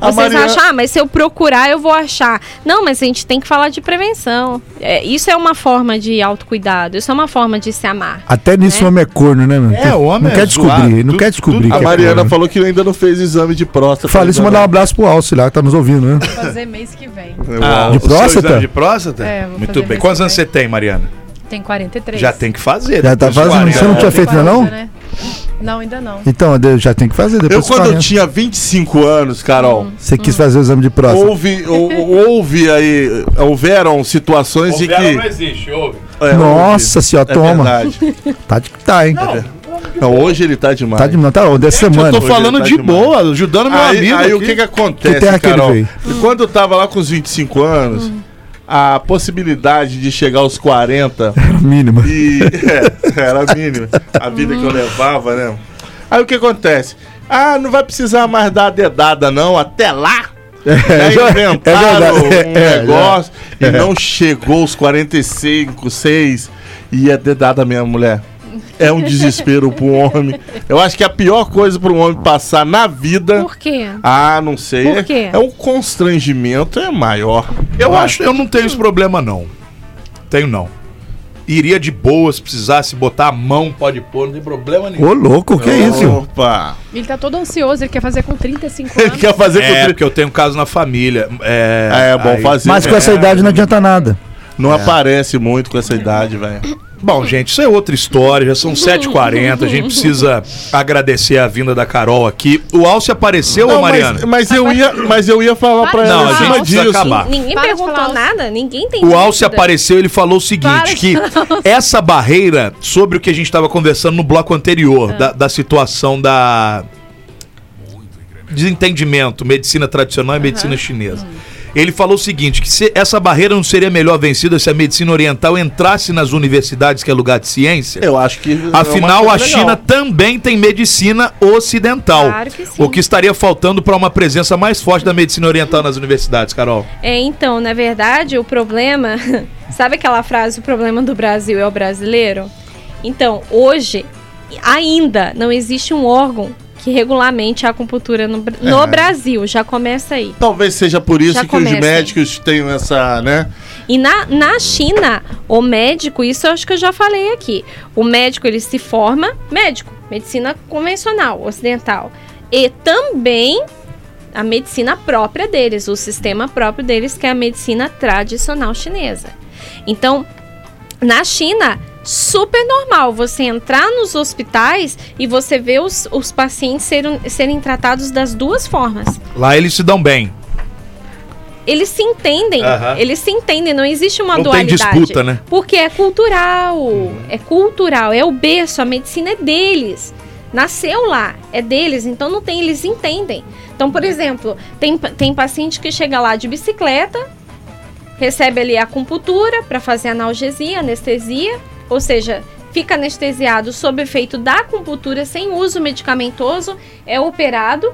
F: A
E: Vocês
F: Mariana-
E: acham, ah, mas se eu procurar, eu vou achar. Não, mas a gente tem que falar de prevenção. É, isso é uma forma de autocuidado, isso é uma forma de se amar.
C: Até nisso
E: É.
C: o homem é corno, né, meu?
D: É, o homem
C: Não
D: é
C: quer descobrir,
D: zoado.
C: não quer descobrir. que
F: A
C: é
F: Mariana
C: corno.
F: falou que ainda não fez exame de próstata.
C: Fala isso, mandar um abraço pro Alce lá, que tá nos ouvindo, né?
G: Vou fazer mês que vem.
D: Ah,
C: De próstata?
D: De próstata?
G: É, vou
D: Muito
G: fazer
D: bem. Quantos anos você tem, Mariana?
G: Tem 43.
D: Já tem que fazer.
C: Já tá fazendo,
D: 40.
C: você não tinha feito ainda não?
G: 40, né? Não, ainda não.
C: Então, já tem que fazer, depois
F: Eu, quando
C: 40.
F: tinha 25 anos, Carol,
C: Você quis fazer o exame de próstata.
F: houve, ou- houve aí, houveram situações de que.
D: existe, ouve.
F: É,
C: Nossa
F: houve.
C: senhora,
F: É
C: toma.
F: verdade.
C: Tá de que tá, hein?
F: Não, hoje ele tá demais.
C: Tá de não, tá, dessa
D: Eu
C: semana.
D: tô falando
F: Hoje
D: de
F: tá demais.
D: boa, ajudando meu
F: Aí,
D: amigo.
F: aí o
D: aqui.
F: que que acontece,
C: Que terra que ele
F: Carol?
C: veio?
F: E Quando eu tava lá com os 25 anos, a possibilidade de chegar aos 40
C: Mínima.
F: e é, era a mínima. A vida que eu levava, né? Aí o que acontece? Ah, não vai precisar mais dar a dedada, não, até lá. Já
C: já-
F: inventaram
C: é verdade,
F: um
C: é, já.
F: negócio e não chegou os 45, 6 e é dedada mesmo, mulher. É um desespero pro homem. Eu acho que a pior coisa pro homem passar na vida.
E: Por quê?
F: Ah, não sei.
E: Por
F: é-
E: quê?
F: É, um constrangimento é maior.
D: Eu acho, eu não tenho esse problema, não. Tenho não. Iria de boa, se precisasse botar a mão, pode pôr, não tem problema nenhum.
C: Ô, louco, que isso?
F: Opa!
G: Ele tá todo ansioso, ele quer fazer com 35
F: Ele
G: anos.
F: quer fazer com
D: É, porque eu tenho um caso na família. É,
F: É, bom
D: aí-
F: fazer.
C: Mas com essa
F: É,
C: idade não adianta nada.
F: Não aparece muito com essa idade, velho.
D: Bom, gente, isso é outra história, já são 7h40, a gente precisa agradecer a vinda da Carol aqui. O Alce apareceu, ô
F: Não,
D: Mariana?
F: mas, mas eu ia, mas eu ia falar pra
D: Não,
F: ela
D: a
F: em
D: gente precisa
F: disso.
D: acabar.
E: Ninguém
G: Para
E: perguntou nada, ninguém tem
D: O Alce
E: dúvida.
D: apareceu, ele falou o seguinte,
E: Para
D: que essa barreira, sobre o que a gente estava conversando no bloco anterior, da, da situação da desentendimento, medicina tradicional e medicina chinesa. Ele falou o seguinte, que se essa barreira não seria melhor vencida se a medicina oriental entrasse nas universidades, que é lugar de ciência?
F: Eu acho que. é
D: Afinal,
F: uma
D: a China
F: legal.
D: também tem medicina ocidental.
E: Claro que sim.
D: O que estaria faltando para uma presença mais forte da medicina oriental nas universidades, Carol?
E: É, então, na verdade, o problema. Sabe aquela frase, o problema do Brasil é o brasileiro? Então, hoje, ainda não existe um órgão que regulamente a acupuntura no, no
F: É.
E: Brasil. Já começa aí.
F: Talvez seja por isso
E: Já
F: que os médicos tenham essa, né?
E: E na, na China, o médico, isso eu acho que eu já falei aqui. O médico, ele se forma médico, medicina convencional, ocidental. E também a medicina própria deles, o sistema próprio deles, que é a medicina tradicional chinesa. Então, na China, super normal você entrar nos hospitais e você ver os, os pacientes serem, serem tratados das duas formas
D: Lá eles se dão bem.
E: eles se entendem,
D: Aham.
E: eles se entendem, não existe uma
D: Não tem
E: dualidade.
D: disputa, né?
E: Porque é cultural, é cultural, é o berço, a medicina é deles. Nasceu lá, é deles, então não tem, eles entendem. Então, por exemplo, tem, tem paciente que chega lá de bicicleta, recebe ali a acupuntura para fazer analgesia, anestesia, ou seja, fica anestesiado sob efeito da acupuntura sem uso medicamentoso, é operado,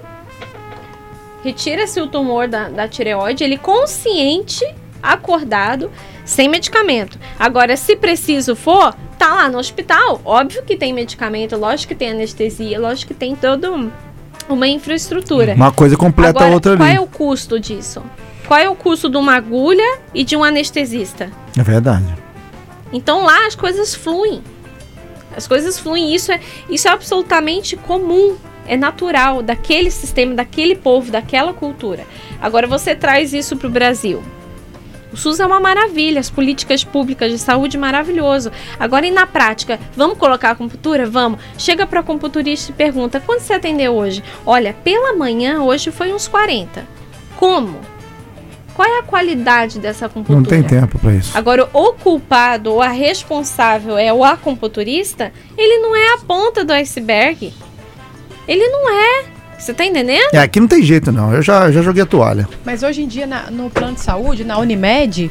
E: retira-se o tumor da, da tireoide, ele consciente, acordado, sem medicamento. Agora, se preciso for, tá lá no hospital. Óbvio que tem medicamento, lógico que tem anestesia, lógico que tem todo um- uma infraestrutura.
C: Uma coisa completa
E: Agora,
C: a outra
E: qual
C: ali.
E: é o custo disso? Qual é o custo de uma agulha e de um anestesista?
C: É verdade.
E: Então lá as coisas fluem. As coisas fluem. Isso é, isso é absolutamente comum. É natural daquele sistema, daquele povo, daquela cultura. Agora você traz isso para o Brasil. O SUS é uma maravilha, as políticas públicas de saúde maravilhoso. Agora e na prática, vamos colocar acupuntura? Vamos. Chega para acupunturista e pergunta: quanto você atendeu hoje? Olha, pela manhã hoje foi uns 40. Como? Qual é a qualidade dessa acupuntura?
C: Não tem tempo pra isso.
E: Agora, o culpado ou a responsável é o acupunturista, ele não é a ponta do iceberg. Ele não é. Você tá entendendo?
C: É, aqui não tem jeito não. Eu já, já joguei a toalha.
G: Mas hoje em dia, na- no plano de saúde, na Unimed,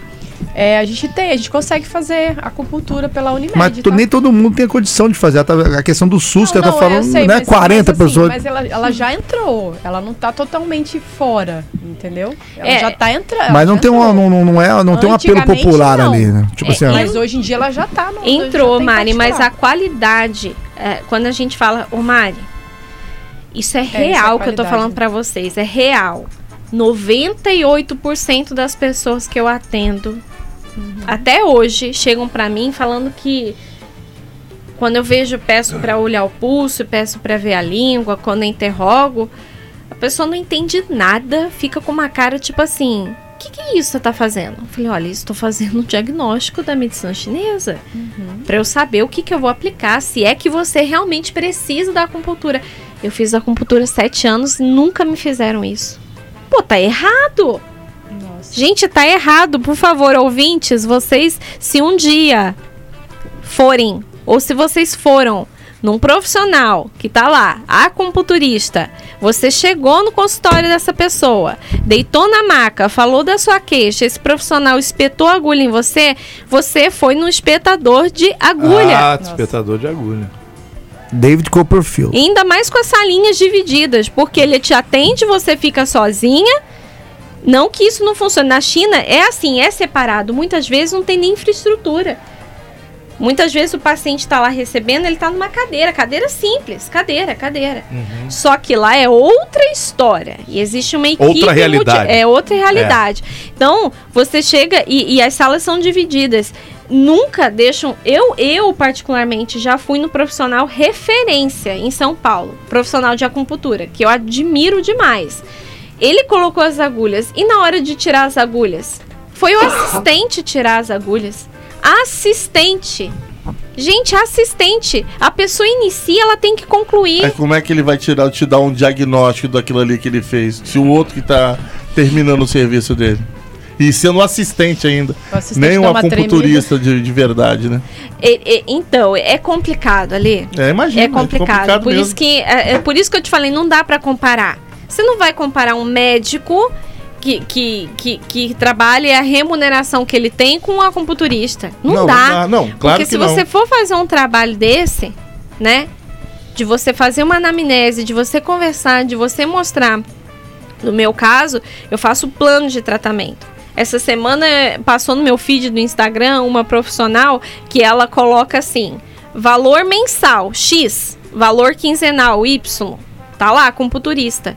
G: é, a gente tem, a gente consegue fazer acupuntura pela Unimed.
C: Mas tu-
G: tá?
C: nem todo mundo tem a condição de fazer. A, a questão do SUS que
G: Não,
C: ela tá falando,
G: sei,
C: né?
G: mas-
C: 40
G: mas, assim,
C: pessoas.
G: Mas ela, ela já entrou, ela não tá totalmente fora, entendeu? Ela
E: É,
G: já tá entrando.
C: Mas não tem, uma, não, não- não é, não tem um apelo popular
G: não.
C: ali, né? Tipo
E: É,
C: assim, ó,
G: Mas hoje em dia ela já tá no.
E: Entrou,
G: já
E: Mari, mas a qualidade, é, quando a gente fala, ô Mari, isso é
G: isso é
E: real que eu tô
G: qualidade.
E: falando pra vocês, é real. 98% das pessoas que eu atendo
G: Uhum.
E: até hoje chegam pra mim falando que quando eu vejo, peço pra olhar o pulso, peço pra ver a língua, quando eu interrogo, a pessoa não entende nada, fica com uma cara tipo assim: o que, que é isso que você tá fazendo? Eu falei: olha, estou fazendo um diagnóstico da medicina chinesa Pra eu saber o que, que eu vou aplicar, se é que você realmente precisa da acupuntura. Eu fiz acupuntura há sete anos e nunca me fizeram isso. Pô, tá errado!
G: Nossa.
E: Gente, tá errado. Por favor, ouvintes, vocês, se um dia forem, ou se vocês foram num profissional que tá lá, acupunturista, você chegou no consultório dessa pessoa, deitou na maca, falou da sua queixa, esse profissional espetou agulha em você, você foi no espetador de agulha.
D: Ah, espetador de agulha.
C: David Copperfield.
E: Ainda mais com as salinhas divididas, porque ele te atende, você fica sozinha. Não que isso não funcione. Na China é assim, é separado. Muitas vezes não tem nem infraestrutura. Muitas vezes o paciente está lá recebendo, ele está numa cadeira, cadeira simples, cadeira, cadeira. Só que lá é outra história. E existe uma equipe.
D: Outra realidade.
E: multi- É outra realidade. Então, você chega e, e as salas são divididas. Nunca deixam. Eu, eu, particularmente, já fui no profissional referência em São Paulo, profissional de acupuntura, que eu admiro demais. Ele colocou as agulhas e na hora de tirar as agulhas, foi o assistente tirar as agulhas. Assistente. Gente, assistente. A pessoa inicia, ela tem que concluir.
F: Aí como é que ele vai tirar, te dar um diagnóstico daquilo ali que ele fez? Se o outro que tá terminando o serviço dele. E sendo um assistente ainda.
G: O assistente
F: Nem um acupunturista de, de verdade, né?
E: E- e- então, é complicado ali.
F: É, imagina.
E: É complicado. por,
F: mesmo.
E: isso que, é, é por isso que eu te falei, não dá pra comparar. Você não vai comparar um médico que, que, que, que trabalha a remuneração que ele tem com um acupunturista. Não, dá.
F: Não, claro
E: Porque
F: que
E: se
F: não.
E: você for fazer um trabalho desse, né? De você fazer uma anamnese, de você conversar, de você mostrar. No meu caso, eu faço plano de tratamento. Essa semana eh, passou no meu feed do Instagram uma profissional que ela coloca assim: valor mensal X, valor quinzenal Y. Tá lá, acupunturista.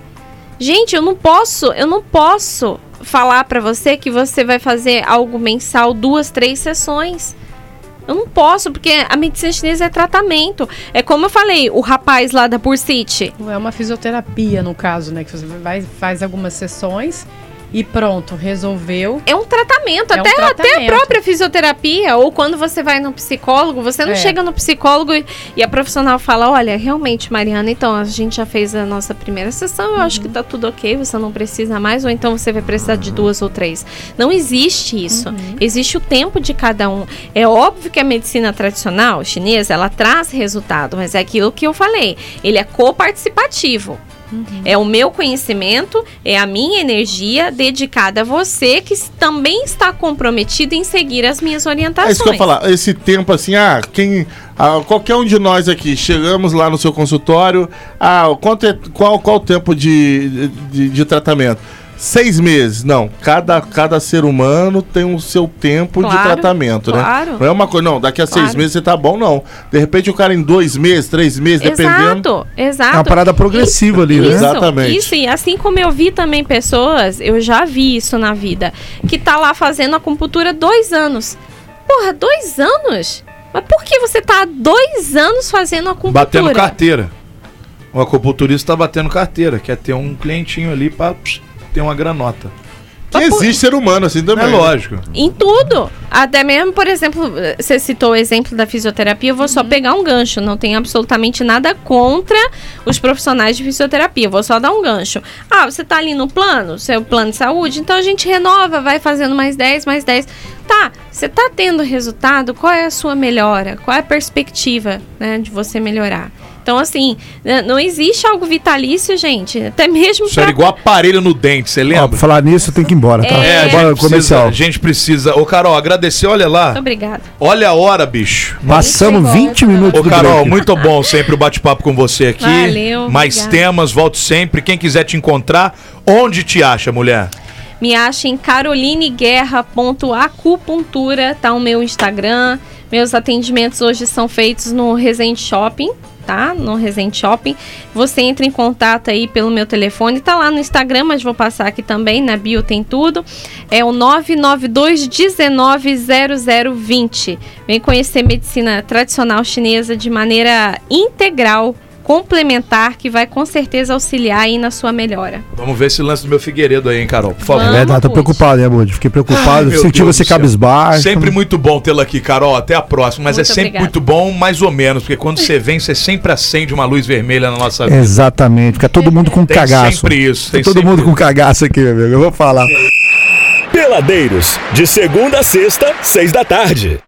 E: Gente, eu não posso, eu não posso falar pra você que você vai fazer algo mensal, duas, três sessões. Eu não posso, porque a medicina chinesa é tratamento. É como eu falei, o rapaz lá da Bursite.
G: É uma fisioterapia, no caso, né? Que você vai, faz algumas sessões e pronto, resolveu.
E: É um tratamento,
G: É um
E: até, até a
G: tratamento.
E: própria fisioterapia, ou quando você vai no psicólogo, você não
G: É.
E: chega no psicólogo e, e a profissional fala: Olha, realmente, Mariana, então a gente já fez a nossa primeira sessão, eu
G: Uhum.
E: acho que tá tudo ok, você não precisa mais, ou então você vai precisar de duas ou três. Não existe isso.
G: Uhum.
E: Existe o tempo de cada um. É óbvio que a medicina tradicional chinesa ela traz resultado, mas é aquilo que eu falei, ele é coparticipativo. É o meu conhecimento, é a minha energia dedicada a você que também está comprometido em seguir as minhas
F: É
E: orientações.
F: isso que eu falar. Esse tempo assim, ah, quem. ah, qualquer um de nós aqui, chegamos lá no seu consultório. Ah, quanto é, qual, qual o tempo de, de, de tratamento? Seis meses. Não, cada, cada ser humano tem o seu tempo de
E: Claro,
F: tratamento,
E: claro.
F: né? Não é uma coisa, não, daqui a seis
E: Claro.
F: meses você tá bom, não. De repente o cara em dois meses, três meses, dependendo.
E: Exato, exato.
C: É uma parada progressiva ali, né?
E: Isso,
F: Exatamente.
E: Isso, e assim como eu vi também pessoas, eu já vi isso na vida, que tá lá fazendo acupuntura dois anos. Porra, dois anos? Mas por que você tá há dois anos fazendo acupuntura?
D: Batendo carteira. O acupunturista tá batendo carteira, quer ter um clientinho ali pra ter uma granota.
F: Que existe ser humano assim também.
D: é lógico.
E: Em tudo. Até mesmo, por exemplo, você citou o exemplo da fisioterapia, eu vou só pegar um gancho. Não tem absolutamente nada contra os profissionais de fisioterapia. Eu vou só dar um gancho. Ah, você tá ali no plano, seu plano de saúde, então a gente renova, vai fazendo mais 10, mais 10. Tá, você tá tendo resultado, qual é a sua melhora? Qual é a perspectiva né, de você melhorar? Então, assim, né, não existe algo vitalício, gente. Até mesmo
D: Isso era
E: pra
D: igual aparelho no dente, você
C: Ó,
D: lembra?
C: pra falar nisso, tem que ir embora, tá?
E: É,
D: a
C: Bora,
D: gente, precisa,
C: comercial.
D: a gente precisa. Ô, Carol, agradecer, olha lá.
E: Muito obrigada.
D: Olha a hora, bicho.
C: Passamos 20 minutos
D: Ô, Carol,
C: break.
D: muito bom sempre o bate-papo com você aqui.
E: Valeu,
D: Mais
E: obrigada.
D: temas, volte sempre. Quem quiser te encontrar, onde te acha, mulher?
E: Me acha em carolineguerra.acupuntura, tá o meu Instagram. Meus atendimentos hoje são feitos no Resende Shopping, tá? No Resende Shopping. Você entra em contato aí pelo meu telefone, tá lá no Instagram, mas vou passar aqui também, na bio tem tudo. É o 992 19 0020. Vem conhecer medicina tradicional chinesa de maneira integral, complementar, que vai com certeza auxiliar aí na sua melhora.
D: Vamos ver esse lance do meu Figueiredo aí, hein, Carol? Por favor.
C: É
E: Vamos.
C: verdade, tô preocupado, né, Bud? Fiquei preocupado,
D: Meu
C: senti
D: Deus
C: você cabisbaixo.
D: Sempre muito bom tê-la aqui, Carol. Até a próxima. Mas
E: Muito
D: é sempre
E: obrigada.
D: muito bom, mais ou menos, porque quando você vem, você sempre acende uma luz vermelha na nossa vida.
C: Exatamente, fica todo mundo com
D: Tem
C: cagaço.
D: sempre isso. Tem
C: Todo
D: sempre
C: mundo
D: isso.
C: com cagaço aqui, meu amigo. Eu vou falar.
A: Peladeiros, de segunda a sexta, seis da tarde.